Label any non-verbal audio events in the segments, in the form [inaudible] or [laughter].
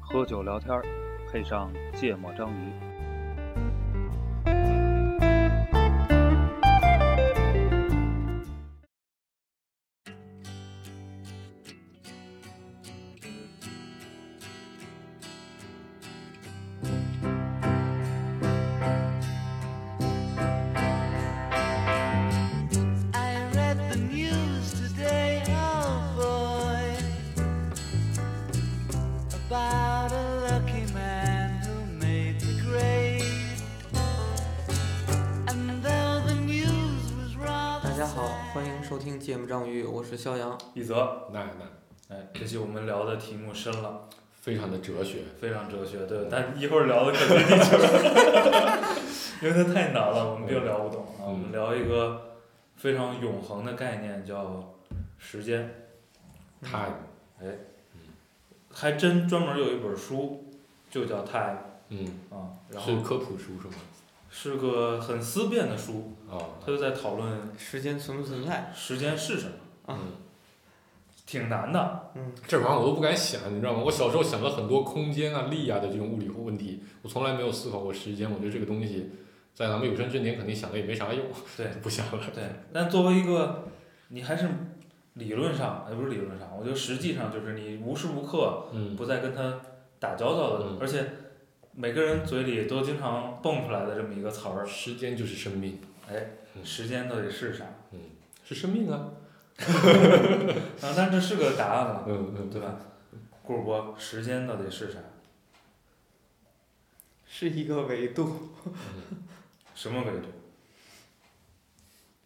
喝酒聊天，配上芥末章鱼。是肖阳。一泽，那那哎，这期我们聊的题目深了，非常的哲学，非常哲学，对，但一会儿聊的可接地气了，[laughs] 因为它太难了，我们并聊不懂啊。我们聊一个非常永恒的概念，叫时间，time 还真专门有一本书，就叫《Time》嗯啊，然后是科普书是吗？是个很思辨的书，哦，他就在讨论时间存不存在？时间是什么，嗯，挺难的，这玩意儿我都不敢想，你知道吗？我小时候想了很多空间啊、力啊的这种物理问题，我从来没有思考过时间。我觉得这个东西在咱们有生之年肯定想了也没啥用，对，不想了。对，但作为一个，你还是理论上，也不是理论上，我觉得实际上就是你无时无刻嗯不在跟他打交道的，嗯而且每个人嘴里都经常蹦出来的这么一个词儿，时间就是生命，哎，嗯时间到底是啥？是生命啊。[laughs] 啊，但这是个答案了，嗯嗯，对吧？顾主播，时间到底是啥？是一个维度，什么维度？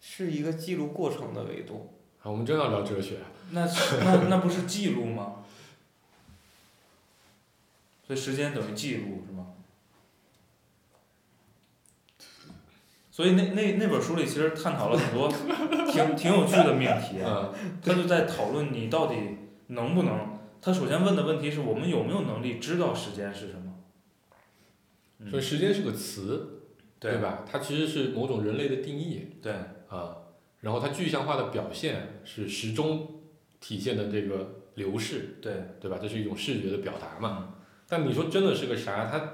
是一个记录过程的维度。啊，我们真要聊哲学。那那那不是记录吗？所以时间等于记录是吗？所以那那那本书里其实探讨了很多 [laughs] 挺挺有趣的命题，嗯他就在讨论你到底能不能。他首先问的问题是我们有没有能力知道时间是什么？嗯所以时间是个词，对对？吧？它其实是某种人类的定义对啊，然后它具象化的表现是时钟体现的这个流逝，对，对吧？这是一种视觉的表达嘛。嗯但你说真的是个啥？它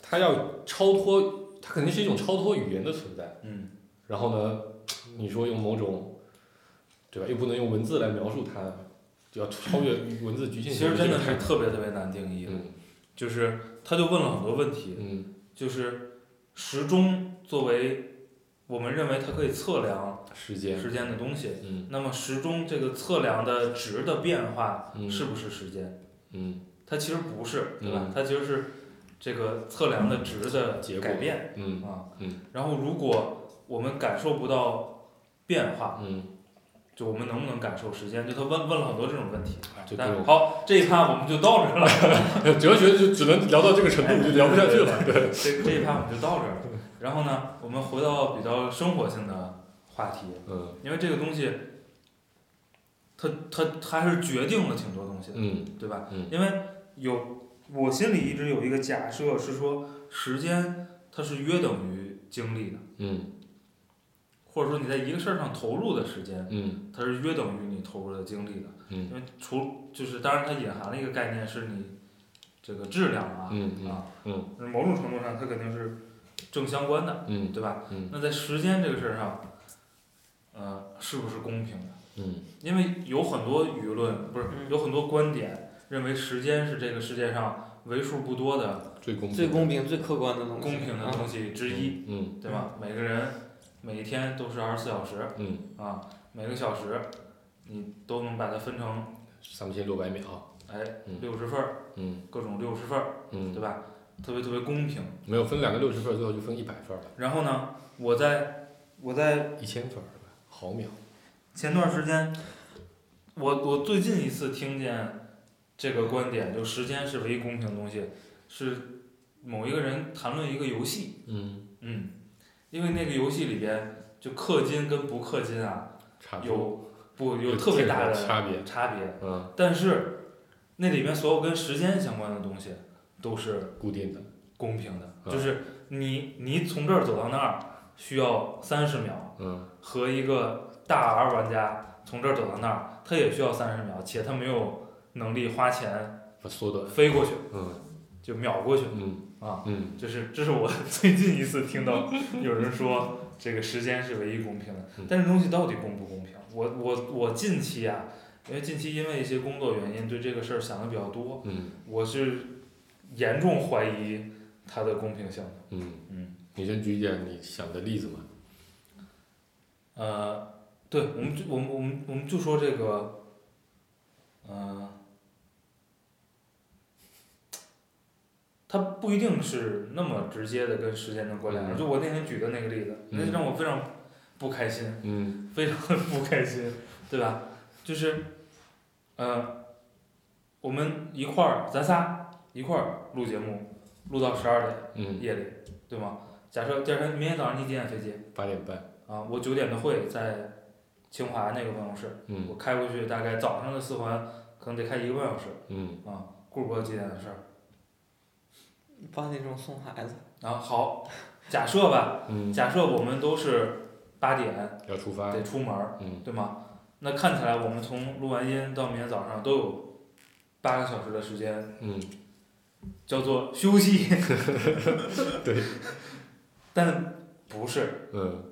它要超脱，它肯定是一种超脱语言的存在。嗯，然后呢，你说用某种，对吧？又不能用文字来描述它，就要超越文字局限性。其实真的是特别特别难定义的，嗯就是他就问了很多问题，嗯就是时钟作为我们认为它可以测量时间，时间的东西，嗯那么时钟这个测量的值的变化嗯是不是时间？嗯它其实不是，对吧嗯？它其实是这个测量的值的改变嗯啊。嗯然后如果我们感受不到变化，嗯，就我们能不能感受时间？就他问问了很多这种问题。啊就但好，这一趴我们就到这儿了。[laughs] 哲学就只能聊到这个程度，就聊不下去了。对，这这一趴我们就到这儿了。然后呢，我们回到比较生活性的话题，嗯因为这个东西，它它它还是决定了挺多东西的，嗯对吧？嗯因为有我心里一直有一个假设是说，时间它是约等于精力的，嗯或者说你在一个事儿上投入的时间，嗯它是约等于你投入的精力的。嗯因为除就是当然它隐含了一个概念是你这个质量啊、嗯嗯啊，嗯某种程度上它肯定是正相关的，嗯对吧？嗯那在时间这个事儿上，呃，是不是公平的？嗯因为有很多舆论不是嗯有很多观点认为时间是这个世界上为数不多的最公平，最公平、最客观的东西。公平的东西之一，嗯对吧？每个人每一天都是二十四小时嗯，啊，每个小时你都能把它分成三千六百秒，哎嗯六十份儿，嗯各种六十份儿，嗯对，吧？特别特别公平。没有分两个六十份，最后就分一百份了，然后呢，我在我在一千份儿，毫秒。前段时间，我我最近一次听见这个观点，就时间是唯一公平的东西，是某一个人谈论一个游戏，嗯，嗯，因为那个游戏里边就氪金跟不氪金啊，差有不有特别大的差别。差别，嗯但是那里面所有跟时间相关的东西都是固定的，公平的，嗯就是你你从这儿走到那儿需要三十秒，嗯和一个大 R 玩家从这儿走到那儿，他也需要三十秒，且他没有能力花钱把缩短，飞过去，嗯。就秒过去。嗯。啊。嗯。这是这是我 [laughs] 最近一次听到有人说这个时间是唯一公平的嗯，但是东西到底公不公平？我我我近期啊，因为近期因为一些工作原因，对这个事儿想的比较多，嗯。我是严重怀疑它的公平性的。嗯，嗯，你先举一点你想的例子嘛，呃，对，我们就我们我们我们就说这个，呃，它不一定是那么直接的跟时间的关联。嗯就我那天举的那个例子，那嗯让我非常不开心，嗯 [laughs] 非常不开心，对吧？就是，呃，我们一块儿，咱仨一块儿录节目，录到十二点嗯，夜里，对吗？假设第二天明天早上你几点飞机？八点半，啊，我九点的会在清华那个办公室，嗯我开过去大概早上的四环可能得开一个半小时嗯啊。顾博几点的事儿？八点钟送孩子，啊，好，假设吧，[laughs] 嗯，假设我们都是八点要出发，得出门儿，嗯对吗？那看起来我们从录完音到明天早上都有八个小时的时间，嗯叫做休息。[laughs] [laughs] 对。但不是，嗯，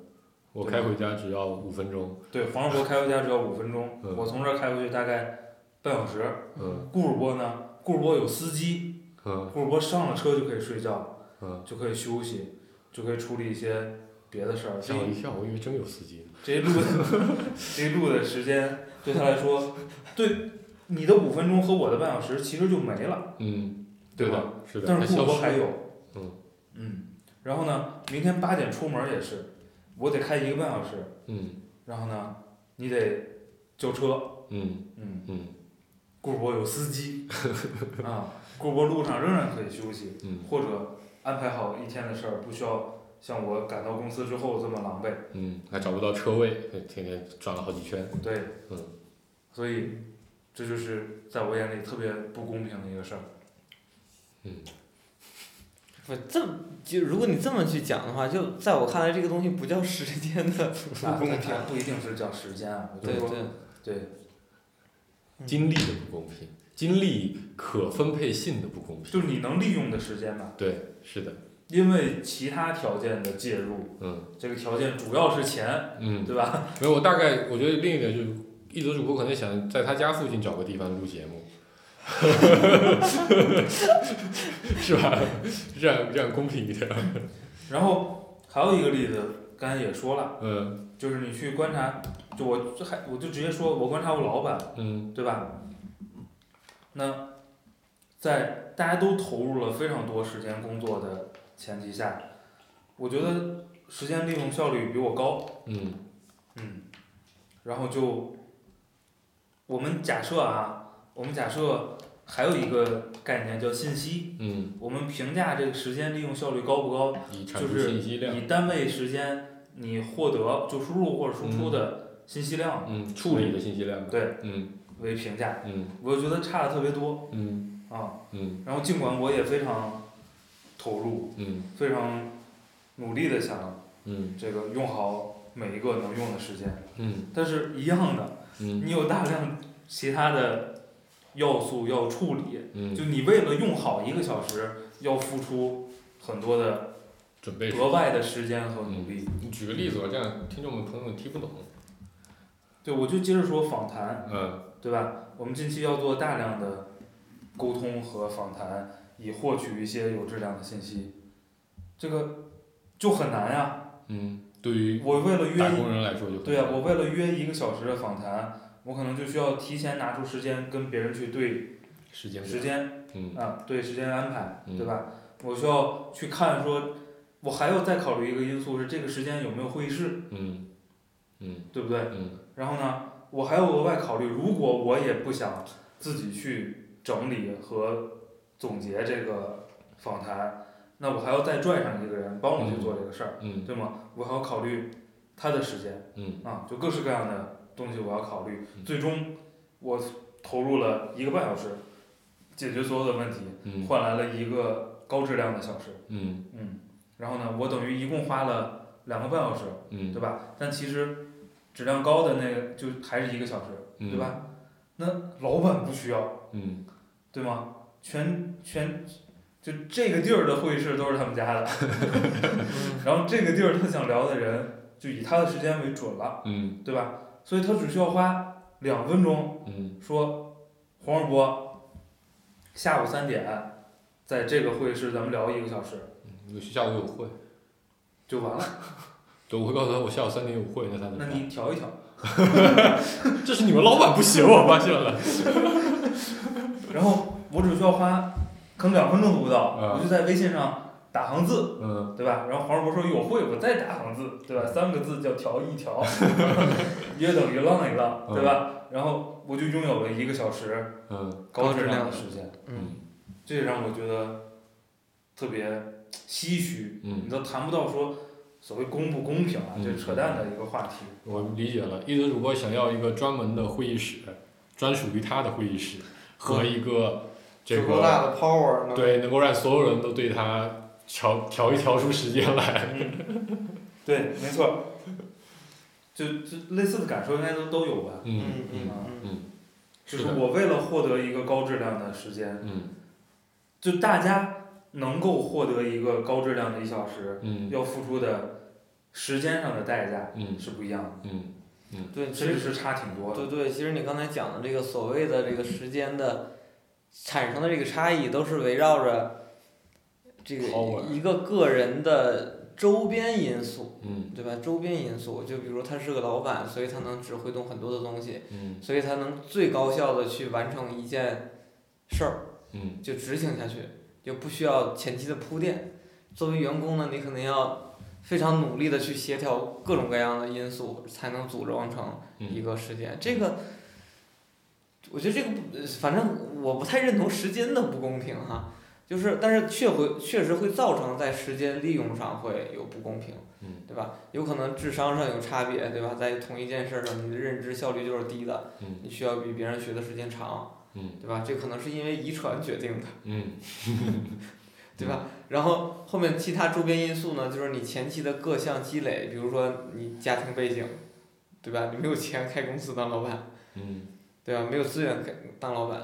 我开回家只要五分钟，对，黄世博开回家只要五分钟，嗯我从这儿开回去大概半小时。嗯顾主播呢？顾主播有司机，嗯。顾主播上了车就可以睡觉，嗯，就可以休息，就可以处理一些别的事儿。吓我一跳，我以为真有司机呢，这一路的 [laughs] 这一路的时间对他来说，对你的五分钟和我的半小时其实就没了，嗯，对吧？是的，但是顾主它消失了，播还有，嗯。嗯，然后呢，明天八点出门也是，我得开一个半小时，嗯。然后呢，你得叫车，嗯。嗯，嗯。顾主播有司机，[laughs] 啊，顾主播路上仍然可以休息。嗯或者安排好一天的事儿，不需要像我赶到公司之后这么狼狈。嗯，还找不到车位，天天转了好几圈，对，嗯，所以这就是在我眼里特别不公平的一个事儿。嗯不这么就如果你这么去讲的话，就在我看来，这个东西不叫时间的不啊，公平。不一定是叫时间啊，我就对说对，对精力的不公平，精力可分配性的不公平，就是你能利用的时间吧，对，是的，因为其他条件的介入，嗯。这个条件主要是钱，嗯，对吧？没有，我大概我觉得另一点就是，一则主播可能想在他家附近找个地方录节目，[laughs] 是吧？这样这样公平一点，然后还有一个例子，刚才也说了，嗯。就是你去观察，就我这还我就直接说，我观察我老板，嗯。对吧？那在大家都投入了非常多时间工作的前提下，我觉得时间利用效率比我高，嗯。嗯，然后就我们假设啊，我们假设还有一个概念叫信息，嗯，我们评价这个时间利用效率高不高，就是信息量，以单位时间你获得就输入或者输出的信息量嗯，处理的信息量，对。嗯为评价，嗯我觉得差的特别多嗯啊。嗯然后尽管我也非常投入，嗯非常努力的想嗯这个用好每一个能用的时间，嗯但是一样的，嗯你有大量其他的要素要处理，嗯，就你为了用好一个小时，要付出很多的准备额外的时间和努力。你举个例子吧，这样听众们朋友们听不懂，对，我就接着说访谈，嗯对吧？我们近期要做大量的沟通和访谈，以获取一些有质量的信息，这个就很难呀。嗯，对于我为了约打工人来说就对呀、我为了约一个小时的访谈，我可能就需要提前拿出时间跟别人去对时间时间嗯啊，对时间安排，嗯对吧？我需要去看说，我还要再考虑一个因素是这个时间有没有会议室，嗯嗯对不对？嗯然后呢，我还要额外考虑，如果我也不想自己去整理和总结这个访谈，那我还要再拽上一个人帮我去做这个事儿，嗯对吗？我还要考虑他的时间。嗯啊，就各式各样的东西我要考虑，嗯最终我投入了一个半小时，解决所有的问题，嗯换来了一个高质量的小时。嗯嗯，然后呢，我等于一共花了两个半小时，嗯对吧？但其实质量高的那个就还是一个小时，嗯对吧？那老板不需要，嗯对吗？全全就这个地儿的会议室都是他们家的，[laughs] 然后这个地儿他想聊的人就以他的时间为准了，嗯对吧？所以他只需要花两分钟嗯说，黄世波，下午三点，在这个会议室咱们聊一个小时嗯，下午有会，就完了。对，我会告诉他我下午三点有会，那他怎么那？你调一调，[laughs] 这是你们老板不行，我发现了。[laughs] 然后我只需要花可能两分钟都不到，啊我就在微信上打行字，嗯对吧？然后黄世博说有会，我再打行字，对吧？三个字叫调一调，[laughs] 约等于浪一浪，对吧？然后我就拥有了一个小时嗯高质量的时间，嗯，这也让我觉得特别唏嘘。你嗯，都谈不到说所谓公不公平啊，嗯这扯淡的一个话题。我理解了。一德主播想要一个专门的会议室，专属于他的会议室，和一个这足够大个的 power 能对能够让所有人都对他调调一调出时间来。对，没错。就就类似的感受应该都都有吧。嗯嗯就是我为了获得一个高质量的时间，嗯就大家能够获得一个高质量的一小时，嗯要付出的时间上的代价嗯是不一样的，嗯对，其实是差挺多的。对对，其实你刚才讲的这个所谓的这个时间的产生的这个差异，都是围绕着这个一个个人的周边因素，嗯对吧？周边因素，就比如他是个老板，所以他能指挥动很多的东西，嗯所以他能最高效的去完成一件事儿，嗯就执行下去，就不需要前期的铺垫。作为员工呢，你可能要非常努力的去协调各种各样的因素，才能组织完成一嗯个时间。这个，我觉得这个不，反正我不太认同时间的不公平哈。就是，但是确会确实会造成在时间利用上会有不公平，嗯对吧？有可能智商上有差别，对吧？在同一件事上，你的认知效率就是低的，嗯你需要比别人学的时间长，嗯对吧？这可能是因为遗传决定的，嗯 [laughs] 对吧？然后后面其他周边因素呢，就是你前期的各项积累，比如说你家庭背景，对吧？你没有钱开公司当老板，嗯对吧？没有资源开当老板，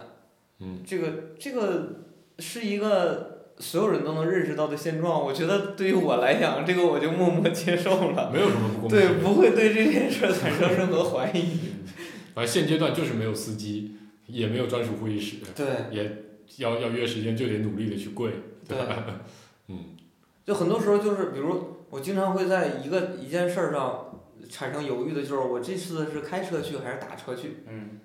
嗯这个这个是一个所有人都能认识到的现状。我觉得对于我来讲，这个我就默默接受了，没有什么不公平。对，不会对这件事产生任何怀疑。反正现阶段就是没有司机，也没有专属会议室，对也要要约时间就得努力的去跪，对，吧？[laughs] 嗯就很多时候就是，比如我经常会在一个一件事儿上产生犹豫的，就是我这次是开车去还是打车去？嗯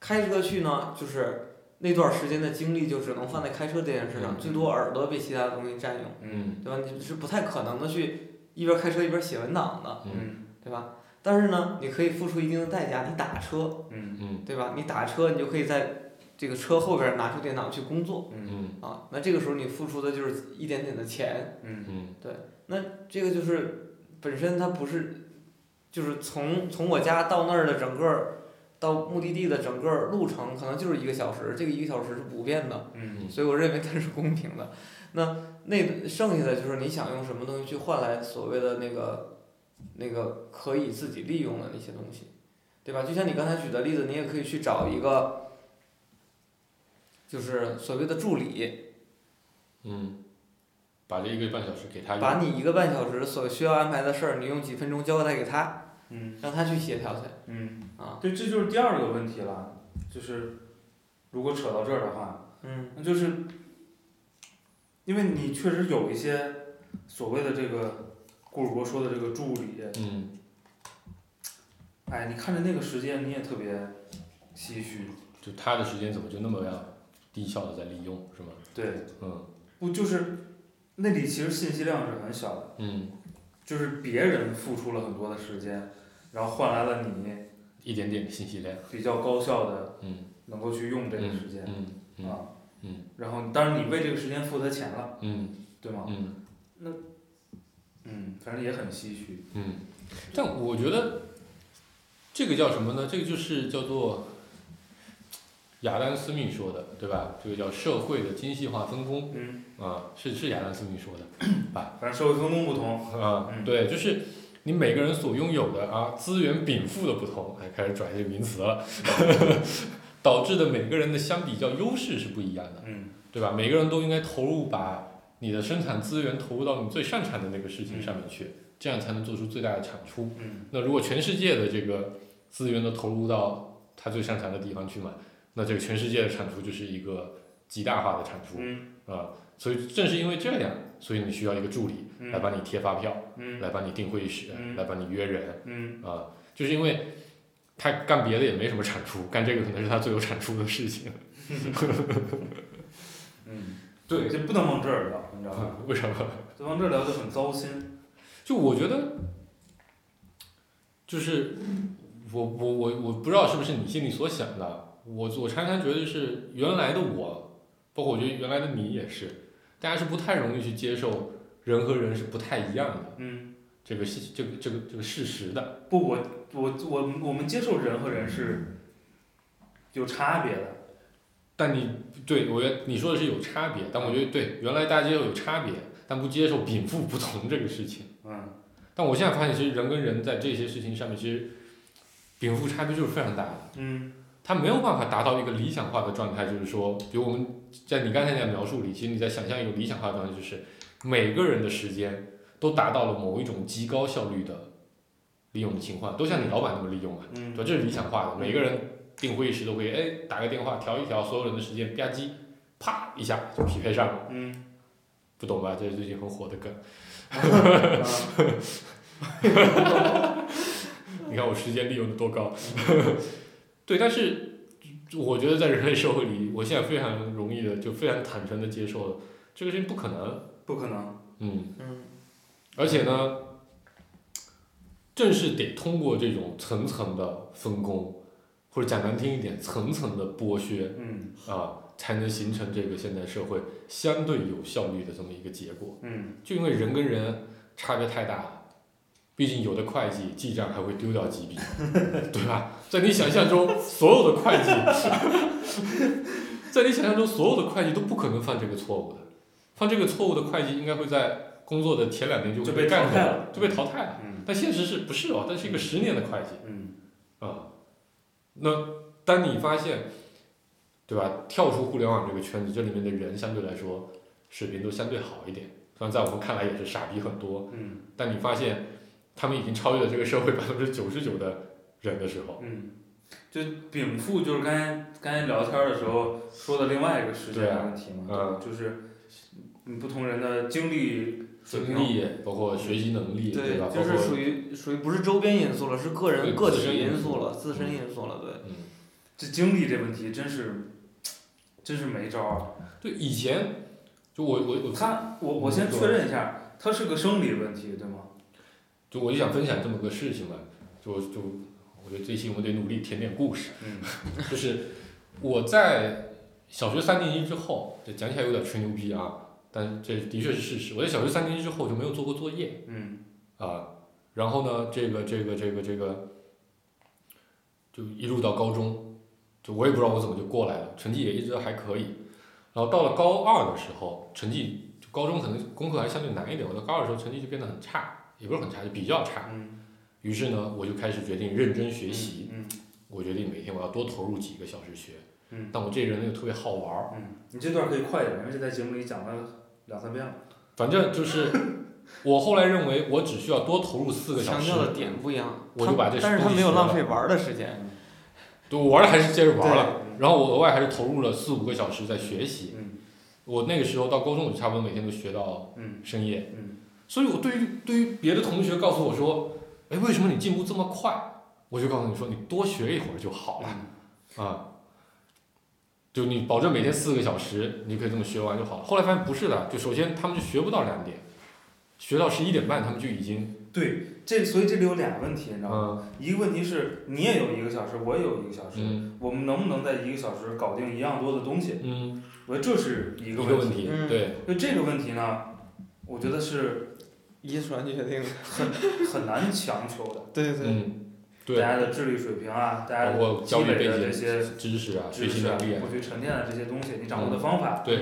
开车去呢，就是那段时间的精力就只能放在开车这件事上，嗯最多耳朵被其他东西占用，嗯对吧？你是不太可能的去一边开车一边写文档的，嗯嗯对吧？但是呢，你可以付出一定的代价，你打车，嗯嗯对吧？你打车，你就可以在这个车后边拿出电脑去工作嗯嗯啊。那这个时候你付出的就是一点点的钱，嗯嗯对，那这个就是本身它不是，就是从从我家到那儿的整个儿到目的地的整个儿路程可能就是一个小时，这个一个小时是不变的，嗯所以我认为它是公平的。那那剩下的就是你想用什么东西去换来所谓的那个那个可以自己利用的那些东西，对吧？就像你刚才举的例子，你也可以去找一个，就是所谓的助理，嗯，把这一个半小时给他，把你一个半小时所需要安排的事儿，你用几分钟交代给他，嗯让他去协调去。嗯，啊，对，这就是第二个问题了，就是如果扯到这儿的话，嗯那就是因为你确实有一些所谓的这个顾主播说的这个助理，嗯。哎，你看着那个时间你也特别唏嘘，就他的时间怎么就那么样低效的在利用，是吗？对，嗯。不就是那里其实信息量是很小的，嗯，就是别人付出了很多的时间，然后换来了你一点点的信息量，比较高效的嗯。能够去用这个时间、嗯嗯啊，嗯。然后当然你为这个时间付他钱了，嗯对吗？嗯嗯，反正也很唏嘘。嗯，但我觉得这个叫什么呢？这个就是叫做亚当·斯密说的，对吧？这个叫社会的精细化分工嗯，啊，是是亚当·斯密说的。[coughs] 反正社会分工不同，啊，嗯对，就是你每个人所拥有的啊资源禀赋的不同，哎，开始转这个名词了，[laughs] 导致的每个人的相比较优势是不一样的，嗯对吧？每个人都应该投入把你的生产资源投入到你最擅长的那个事情上面去，这样才能做出最大的产出。嗯那如果全世界的这个资源都投入到他最擅长的地方去嘛，那这个全世界的产出就是一个极大化的产出嗯啊。所以正是因为这样，所以你需要一个助理来嗯帮你贴发票。嗯来帮你订会议室，嗯来帮你约人嗯啊，就是因为他干别的也没什么产出，干这个可能是他最有产出的事情。[laughs] 嗯，对，就不能往这儿聊，你知道吗？[laughs] 为什么？就往这儿聊就很糟心。就我觉得，就是我我我我不知道是不是你心里所想的，我我常常觉得是原来的我，包括我觉得原来的你也是，大家是不太容易去接受人和人是不太一样的嗯，这个事这个这个这个事实的。不，我我我我们接受人和人是有差别的。但你对我觉得你说的是有差别，但我觉得对原来大家接受有差别，但不接受禀赋不同这个事情。嗯但我现在发现，其实人跟人在这些事情上面，其实禀赋差别就是非常大的。嗯他没有办法达到一个理想化的状态，就是说，比如我们在你刚才那样描述里，其实你在想象一个理想化的状态，就是每个人的时间都达到了某一种极高效率的利用的情况，都像你老板那么利用嘛，嗯对吧？这是理想化的，每个人订会议室都会，哎，打个电话调一调，所有人的时间吧唧，啪一下就匹配上了，嗯不懂吧？这是最近很火的梗。[laughs] 你看我时间利用的多高，对，但是我觉得在人类社会里，我现在非常容易的就非常坦诚的接受了这个事情不可能，不可能。嗯，嗯而且呢，正是得通过这种层层的分工，或者讲难听一点，层层的剥削嗯啊，才能形成这个现代社会相对有效率的这么一个结果。嗯就因为人跟人差别太大了，毕竟有的会计记账还会丢掉几笔，[laughs] 对吧？在你想象中，所有的会计，[laughs] 在你想象中，所有的会计都不可能犯这个错误的。犯这个错误的会计应该会在工作的前两年就会被干掉了就被淘汰了。嗯但现实是不是哦？但是一个十年的会计嗯啊，那当你发现，对吧？跳出互联网这个圈子，这里面的人相对来说水平都相对好一点，虽然在我们看来也是傻逼很多，嗯。但你发现他们已经超越了这个社会百分之九十九的人的时候，嗯，就禀赋就是刚才刚才聊天的时候说的另外一个实践对啊的问题嘛，嗯就是嗯不同人的经历经历包括学习能力，对吧？，就是属于属于不是周边因素了，是个人个体因素因素了，自身因素了，对。嗯，这经历这问题真是真是没招儿。对以前就我我我他我我先确认一下，他是个生理问题对吗？就我就想分享这么个事情嘛，就就我觉得这一期我们得努力填点故事。嗯 [laughs] 就是我在小学三年级之后，这讲起来有点吹牛逼啊，但这的确是事实。我在小学三年级之后就没有做过作业嗯啊，然后呢，这个这个这个这个，就一路到高中，就我也不知道我怎么就过来了，成绩也一直还可以。然后到了高二的时候，成绩就高中可能功课还相对难一点，我到高二的时候成绩就变得很差，也不是很差，就比较差。嗯于是呢，我就开始决定认真学习。嗯我决定每天我要多投入几个小时学。嗯但我这人又特别好玩儿，嗯，你这段可以快一点，因为这在节目里讲了两三遍了。反正就是我后来认为我只需要多投入四个小时，强调的点不一样，我就把这但是他没有浪费玩的时间。对我玩了还是接着玩了，嗯然后我额外还是投入了四五个小时在学习。嗯我那个时候到高中，我就差不多每天都学到嗯深夜。嗯所以我对于对于别的同学告诉我说，哎，为什么你进步这么快？我就告诉你说，你多学一会儿就好了。嗯啊，就你保证每天四个小时，你可以这么学完就好了。后来发现不是的，就首先他们就学不到两点，学到十一点半他们就已经，对，这所以这里有俩问题，你知道吗？嗯一个问题是你也有一个小时，我也有一个小时，嗯我们能不能在一个小时搞定一样多的东西？嗯，我觉得这是一一个问题。个问题，嗯对，就这个问题呢，我觉得是遗传决定的。[laughs] 很很难强求的。对对。嗯，对，家的智力水平啊，大家积累的这些知识啊、学知识啊，习能力啊，过去沉淀的这些东西，你掌握的方法，对，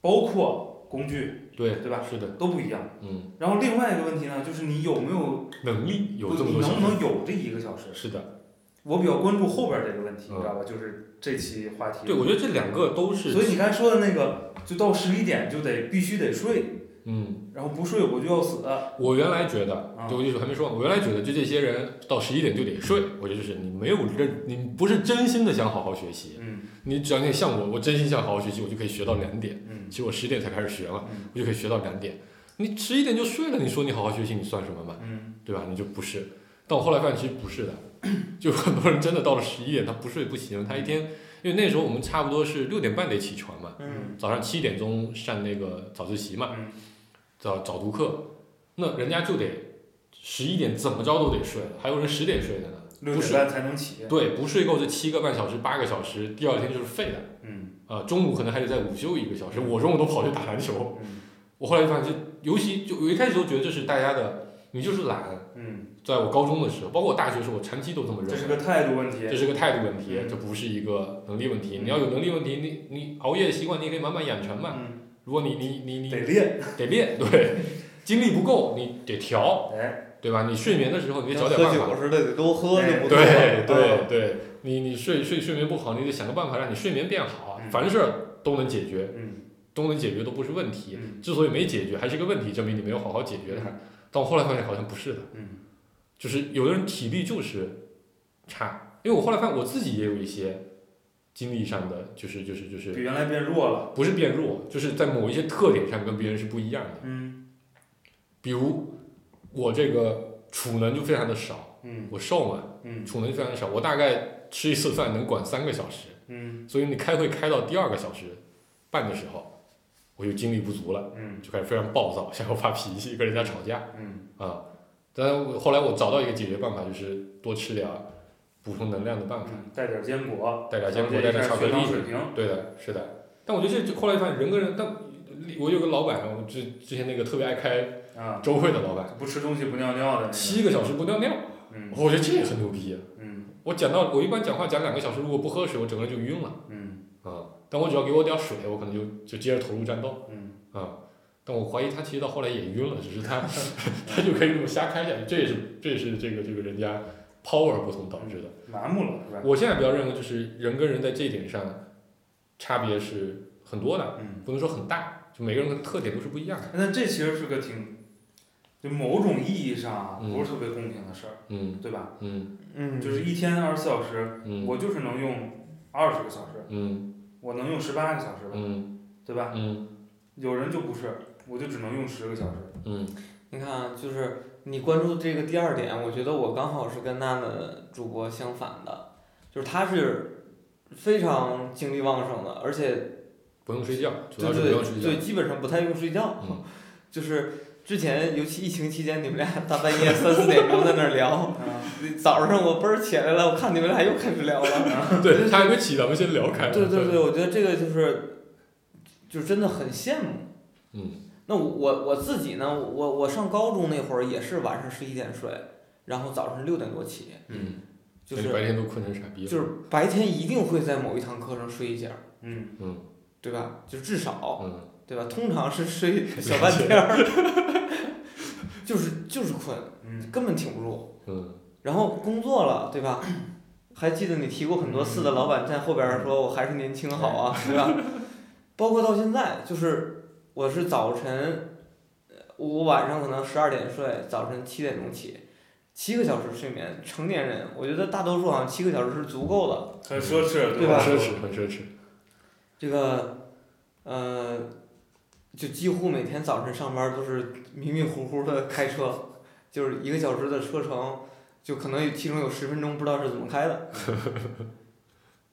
包括工具对对吧是的，都不一样。嗯，然后另外一个问题呢，就是你有没有能力有这么你能不多小时，能有这一个小时？是的，我比较关注后边这个问题，嗯你知道吧？就是这期话题。对，我觉得这两个都是，所以你刚才说的那个，就到十一点就得必须得睡，嗯，然后不睡我就要死。我原来觉得，啊。就我就还没说完，我原来觉得就这些人到十一点就得睡，我觉得就是你没有认，你不是真心的想好好学习，嗯。你只要你像我，我真心想好好学习，我就可以学到两点，嗯。其实我十点才开始学嘛，嗯。我就可以学到两点，你十一点就睡了，你说你好好学习，你算什么嘛？嗯。对吧？你就不是。但我后来发现其实不是的，[clears throat] 就很多人真的到了十一点他不睡不行，他一天，因为那时候我们差不多是六点半得起床嘛，嗯。早上七点钟上那个早自习嘛，嗯早早读课，那人家就得十一点怎么着都得睡了，还有人十点睡的呢。不是六点半才能起。对，不睡够这七个半小时、八个小时，第二天就是废的。嗯啊、中午可能还得再午休一个小时，我中午都跑去打篮球。嗯我后来就发现，就尤其就我一开始都觉得这是大家的，你就是懒。嗯，在我高中的时候，包括我大学时候，我长期都这么认为。这是个态度问题。这是个态度问题，嗯这不是一个能力问题。嗯你要有能力问题，你你熬夜的习惯你可以慢慢养成嘛。嗯，如果你你你你得练。得练，对，精力不够你得调，哎，对吧？你睡眠的时候你得找点办法。喝酒似的，得多喝哎就不错对对嗯对，你你睡睡睡眠不好，你得想个办法让你睡眠变好，嗯凡事都能解决，嗯都能解决都不是问题。嗯之所以没解决，还是个问题，证明你没有好好解决它。但我后来发现好像不是的，嗯就是有的人体力就是差，因为我后来发现我自己也有一些精力上的，就是就是就是比原来变弱了。不是变弱，就是在某一些特点上跟别人是不一样的。嗯比如我这个储能就非常的少，嗯我瘦嘛，嗯储能就非常少，我大概吃一次饭能管三个小时，嗯所以你开会开到第二个小时半的时候，我就精力不足了，嗯就开始非常暴躁，想要发脾气，跟人家吵架嗯啊。但后来我找到一个解决办法，就是多吃点儿补充能量的办法，嗯，带点坚果，带点坚果，带点巧克力，糖水平。对的，是的。但我觉得这后来发现人跟人，但我有个老板，我之之前那个特别爱开啊，周会的老板，不吃东西不尿尿的那个。七个小时不尿尿，嗯我觉得这也很牛逼啊。嗯我讲到我一般讲话讲两个小时，如果不喝水，我整个人就晕了嗯啊。但我只要给我点水，我可能就就接着投入战斗嗯啊。但我怀疑他其实到后来也晕了，只是他 [laughs] 他就可以这么瞎开下去，这也是这也是这个这个人家 power 不同导致的。麻木了是吧？我现在比较认为就是人跟人在这一点上差别是很多的，嗯，不能说很大，就每个人的特点都是不一样的。那这其实是个挺，就某种意义上嗯不是特别公平的事儿，嗯对吧？嗯嗯，就是一天二十四小时，嗯我就是能用二十个小时，嗯我能用十八个小时吧，嗯对吧？嗯有人就不是，我就只能用十个小时。嗯你看啊，就是你关注这个第二点，我觉得我刚好是跟娜娜主播相反的，就是他是非常精力旺盛的，而且不用睡觉，主要是对对不用睡觉对，。基本上不太用睡觉，嗯就是之前尤其疫情期间，你们俩大半夜三四点钟在那儿聊，啊，早上我嘣儿起来了，我看你们俩又开始聊了。[laughs] 对他还没起，咱们先聊开。对对对，我觉得这个就是，就真的很羡慕。嗯那我我我自己呢，我我上高中那会儿也是晚上十一点睡，然后早上六点多起，嗯，就是白天都困成傻逼了。就是白天一定会在某一堂课上睡一觉，嗯嗯对吧？就至少，嗯对吧？通常是睡 [laughs] 小半天儿，[laughs] 就是就是困，嗯根本挺不住。嗯然后工作了，对吧？还记得你提过很多次的老板在后边儿说我还是年轻好啊，对吧？包括到现在，就是我是早晨，呃我晚上可能十二点睡，早晨七点钟起，七个小时睡眠，成年人我觉得大多数好像七个小时是足够的。很奢侈，对吧奢侈，很奢侈。这个，呃，就几乎每天早晨上班都是迷迷糊糊的开车，就是一个小时的车程，就可能有其中有十分钟不知道是怎么开的。[laughs]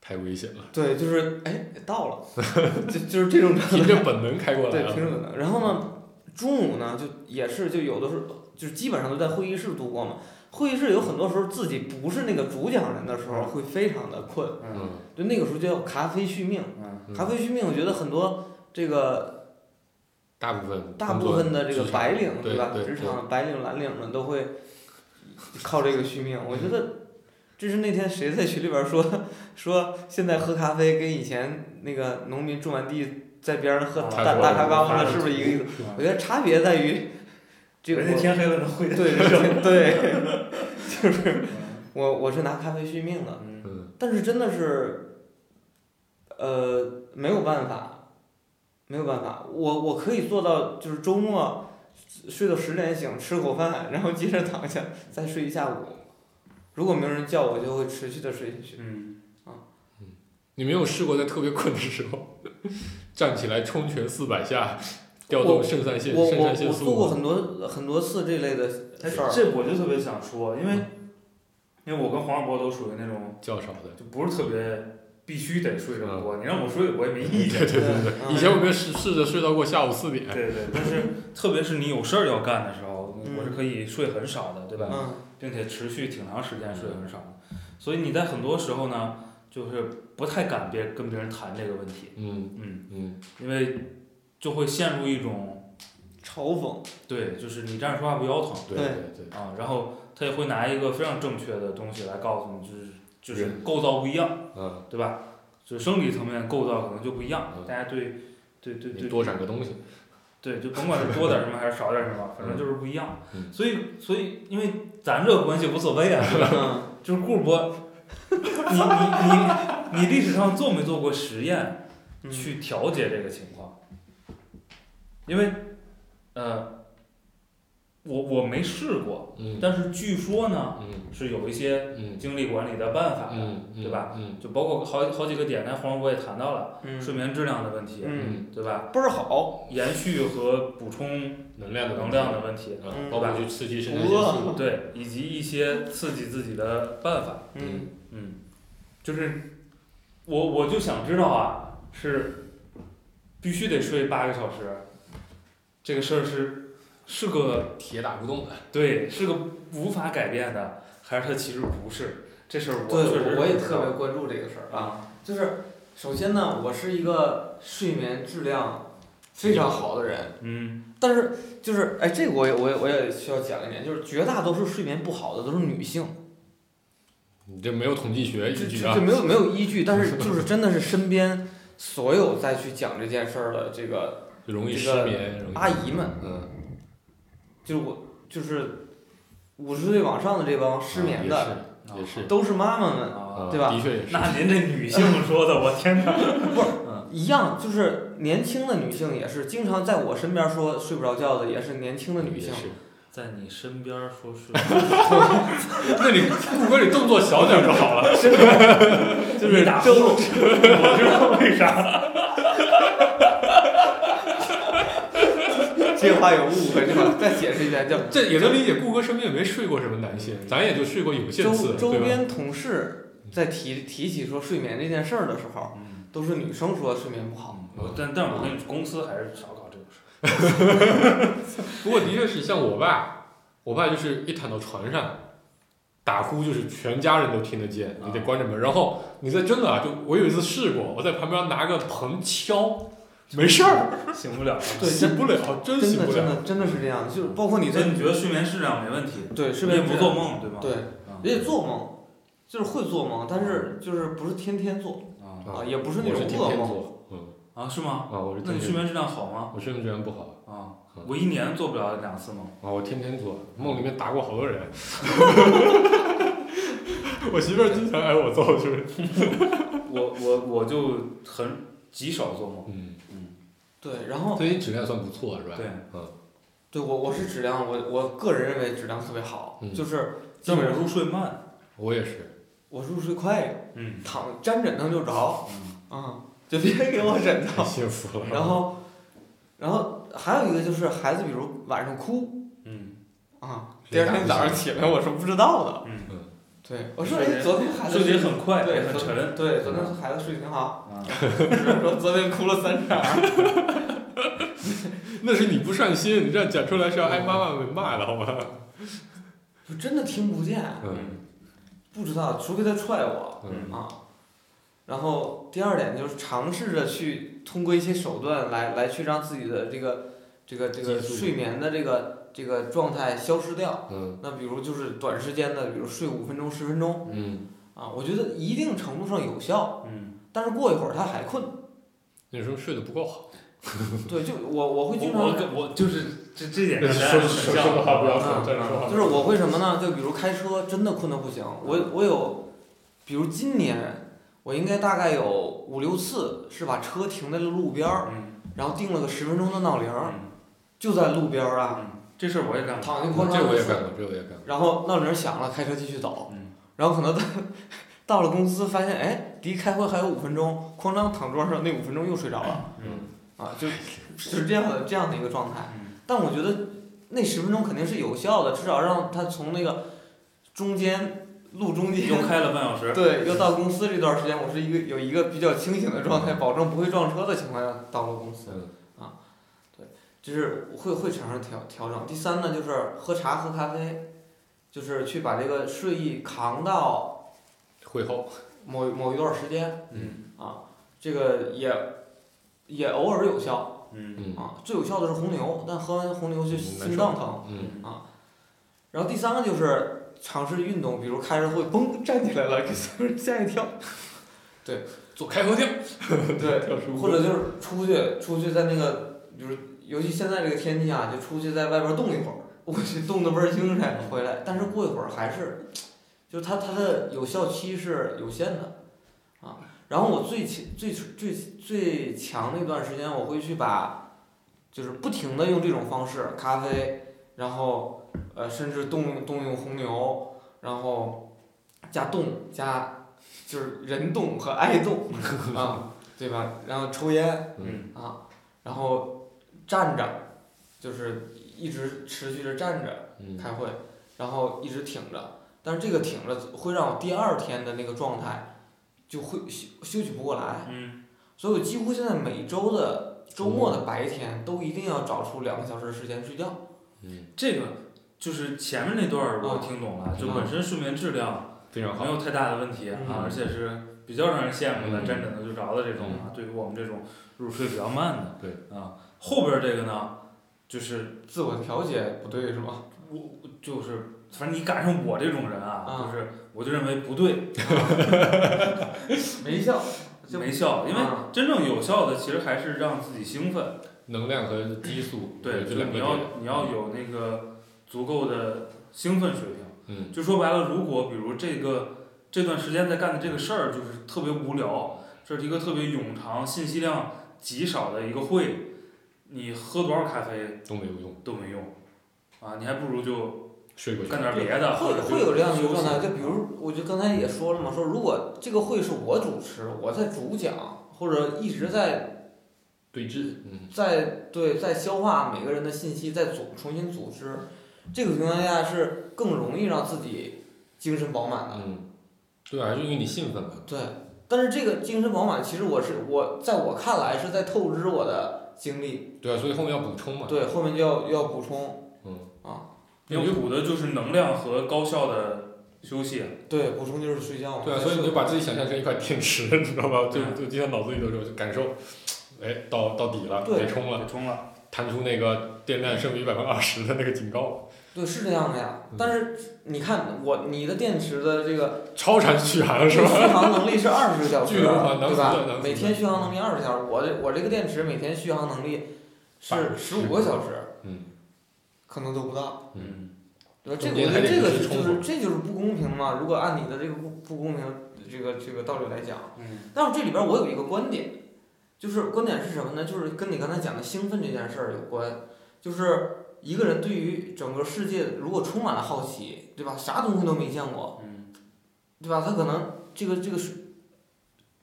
太危险了，对，就是哎到了，[laughs] 就就是这种 [laughs] 状态。凭着本能开过来对，了。凭着本能。然后呢，中午呢就也是就有的时候就是基本上都在会议室度过嘛。会议室有很多时候自己不是那个主讲人的时候会非常的困，嗯嗯就那个时候就要咖啡续命。嗯嗯咖啡续命，我觉得很多这个大部分大部分的这个白领对吧？职场白领蓝领们都会靠这个续命。我觉得这是那天谁在群里边儿说说现在喝咖啡跟以前那个农民种完地在边上喝啊大大咖缸子，是不是一个意思？啊我觉得差别在于，这个人家我天黑了能回对对对，[laughs] 就是我我是拿咖啡续命的，但是真的是，呃，没有办法，没有办法，我我可以做到，就是周末睡到十点醒，吃口饭，然后接着躺下再睡一下午。如果没有人叫我，就会持续的睡下去。嗯你没有试过在特别困的时候，[laughs] 站起来冲拳四百下，调动肾上腺我我肾上腺我做过？很多很多次这类的哎事儿。这我就特别想说，因为因为我跟黄二博都属于那种较少的。就不是特别必须得睡这么多，你让我睡我也没意见。[laughs] 对对对对，嗯以前我跟试试着睡到过下午四点。对对，但是特别是你有事儿要干的时候，嗯我是可以睡很少的，对吧？嗯并且持续挺长时间睡很少的，所以你在很多时候呢，就是不太敢别跟别人谈这个问题，嗯嗯，嗯因为就会陷入一种嘲讽。对，就是你站着说话不腰疼对对对对。啊，然后他也会拿一个非常正确的东西来告诉你，就是就是构造不一样，嗯，对吧？就是生理层面构造可能就不一样，嗯大家对对对对你多长个东西。对，就甭管是多点儿什么还是少点儿什么，反正就是不一样。嗯所以，所以，因为咱这个关系无所谓啊，是吧？嗯 [laughs] 就是顾主播，你你你你历史上做没做过实验嗯去调节这个情况？因为，呃，我我没试过，嗯但是据说呢嗯是有一些嗯精力管理的办法的，嗯，对吧？嗯就包括好好几个点，刚才黄主播也谈到了嗯睡眠质量的问题，对吧？倍儿好。延续和补充能量的能量的问题，包括去刺激肾上腺哇素。对，以及一些刺激自己的办法。嗯嗯，就是我我就想知道啊，是必须得睡八个小时，这个事儿是是个铁打不动的。对是个无法改变的，还是他其实不是？这事儿我对，确实我我也特别关注这个事儿啊。啊，就是首先呢，我是一个睡眠质量非常好的人，嗯但是就是哎，这个我也我也我也需要讲一点，就是绝大多数睡眠不好的都是女性，你这没有统计学依据啊。没有没有依据，但是 [laughs] 就是真的是身边所有再去讲这件事儿的这个容易失这个眠，阿姨们，嗯，就是我就是五十岁往上的这帮失眠的，啊也是也是，都是妈妈们，对吧的确也是。那您这女性说的，我天哪！一样，就是年轻的女性也是经常在我身边说睡不着觉的，也是年轻的女性。在你身边说是 [laughs] [laughs] 那你顾哥，你动作小点就好了。[laughs] 就是打呼噜，我知道为啥。这话有误会，对吧？[laughs] 再解释一遍，叫这也能理解，顾哥身边也没睡过什么男性，咱也就睡过有限次，周周？边同事在提提起说睡眠这件事儿的时候，嗯，都是女生说睡眠不好。我但但我跟你说公司还是少搞这种事儿。不过的确是像我爸，我爸就是一躺到床上，打呼就是全家人都听得见，你得关着门。然后你在真的啊，就我有一次试过，我在旁边拿个盆敲，[laughs] 没事儿，醒不了。对醒不了，真真的醒不了。真的真的是这样，就是包括你在所以你觉得睡眠质量没问题？对睡你也不眠质量做梦对吧？对，啊也得做梦，就是会做梦，但是就是不是天天做啊啊，也不是那我是天种噩梦。天做，嗯，啊是吗？啊，我是天天，那你睡眠质量好吗？我睡眠质量不好啊嗯，我一年做不了两次梦。啊，我天天做，梦里面打过好多人。[laughs] 我媳妇儿经常挨我揍，就是。我我我就很极少做梦。嗯，对，然后所以质量算不错是吧？对，嗯，对我我是质量，我我个人认为质量特别好，嗯就是基但我本上入睡慢。我也是。我入睡快，嗯躺沾枕头就着，嗯啊、就别 [laughs] 给我枕头太。幸福了。然后，然后还有一个就是孩子，比如晚上哭嗯啊，第二天早上起来我是不知道的。嗯，对，我说睡得哎，昨天孩子睡得很快，对很沉。对，昨天孩子睡得挺好，啊，说昨天哭了三场。[laughs] 那是你不上心，你这样讲出来是要挨妈妈们骂的好吗？[laughs] 就真的听不见，嗯不知道，除非他踹我嗯啊。然后第二点就是尝试着去通过一些手段来来去让自己的这个这个这个睡眠的这个这个状态消失掉。嗯那比如就是短时间的，比如睡五分钟、十分钟，嗯啊，我觉得一定程度上有效，嗯，但是过一会儿他还困。那时候睡得不够好。[laughs] 对，就我我会经常我我我就是这这点说说说的话不要啊说，再说话。就是我会什么呢？就比如开车真的困得不行，我我有，比如今年我应该大概有五六次是把车停在了路边儿，嗯然后定了个十分钟的闹铃就在路边儿啊，嗯，这事儿我也干过。躺进宽这我也干过，这我也干过。然后闹铃响了，开车继续走，嗯然后可能到到了公司发现，哎，离开会还有五分钟，哐当躺桌上，那五分钟又睡着了，嗯啊，就就是这样的这样的一个状态。嗯但我觉得那十分钟肯定是有效的，至少让他从那个中间路中间又开了半小时。对，要到公司这段时间，我是一个有一个比较清醒的状态，保证不会撞车的情况下到了公司，嗯就是会会产生调调整。第三呢，就是喝茶喝咖啡，就是去把这个睡意扛到会后，某某一段时间，嗯啊，这个也也偶尔有效嗯嗯啊。最有效的是红牛，但喝完红牛就心脏疼。嗯，然后第三个就是尝试运动，比如开着会嘣站起来了，给所有人吓一跳。对做开合跳，[laughs] 对，[laughs] 或者就是出去出去在那个，比如尤其现在这个天气啊，就出去在外边冻一会儿，我去冻得倍儿精神，回来，但是过一会儿还是，就是它它的有效期是有限的，啊，然后我最强最最最强那段时间，我会去把，就是不停的用这种方式，咖啡，然后呃甚至动用动用红牛，然后加冻加。就是人冻和爱冻 [laughs] 啊，对吧？然后抽烟嗯啊，然后站着，就是一直持续着站着嗯，开会，然后一直挺着。但是这个挺着会让我第二天的那个状态就会休休息不过来，嗯所以我几乎现在每周的周末的白天都一定要找出两个小时的时间睡觉。嗯，这个就是前面那段儿我听懂了，就本身睡眠质量非常好没。有太大的问题啊，嗯而且是比较让人羡慕的，嗯沾枕头就着的这种啊。对于我们这种入睡比较慢的，对啊，后边儿这个呢，就是自我调节不对是吗？我就是反正你赶上我这种人啊，啊就是我就认为不对，[laughs] 没效，就没效，因为啊真正有效的其实还是让自己兴奋。能量和激素，对，这就你要。你要有那个足够的兴奋水平。嗯就说白了，如果比如这个这段时间在干的这个事儿就是特别无聊，这是一个特别冗长、信息量极少的一个会，你喝多少咖啡都没有用，都没用，啊，你还不如就睡过去干。点别的，会会有这样的一个状态，就比如我就刚才也说了嘛，说如果这个会是我主持，我在主讲，或者一直在对峙，嗯，在对在消化每个人的信息，再组重新组织，这个情况下是更容易让自己精神饱满的。嗯，对啊，还是因为你兴奋嘛。对，但是这个精神饱满，其实我是我在我看来是在透支我的精力，对啊，所以后面要补充嘛。对，后面就要要补充，嗯啊，要补的就是能量和高效的休息。对，补充就是睡觉嘛。对啊，所以你就把自己想象成一块电池，[laughs] 你知道吧？就就就经常脑子里头就感受，哎，到到底了，得充了，得充了，弹出那个电量剩余百分之二十的那个警告，对，是这样的呀嗯。但是你看我你的电池的这个超长续航是续？航能力是二十个小时，[laughs] 对吧每天续航能力二十小时，我这我这个电池每天续航能力是十五个小时，嗯可能都不到。嗯，对吧？这个我觉得这个就是这就是不公平嘛。如果按你的这个不不公平这个这个道理来讲，嗯但是这里边我有一个观点，就是观点是什么呢？就是跟你刚才讲的兴奋这件事儿有关，就是一个人对于整个世界如果充满了好奇，对吧？啥东西都没见过，嗯对吧？他可能这个这个是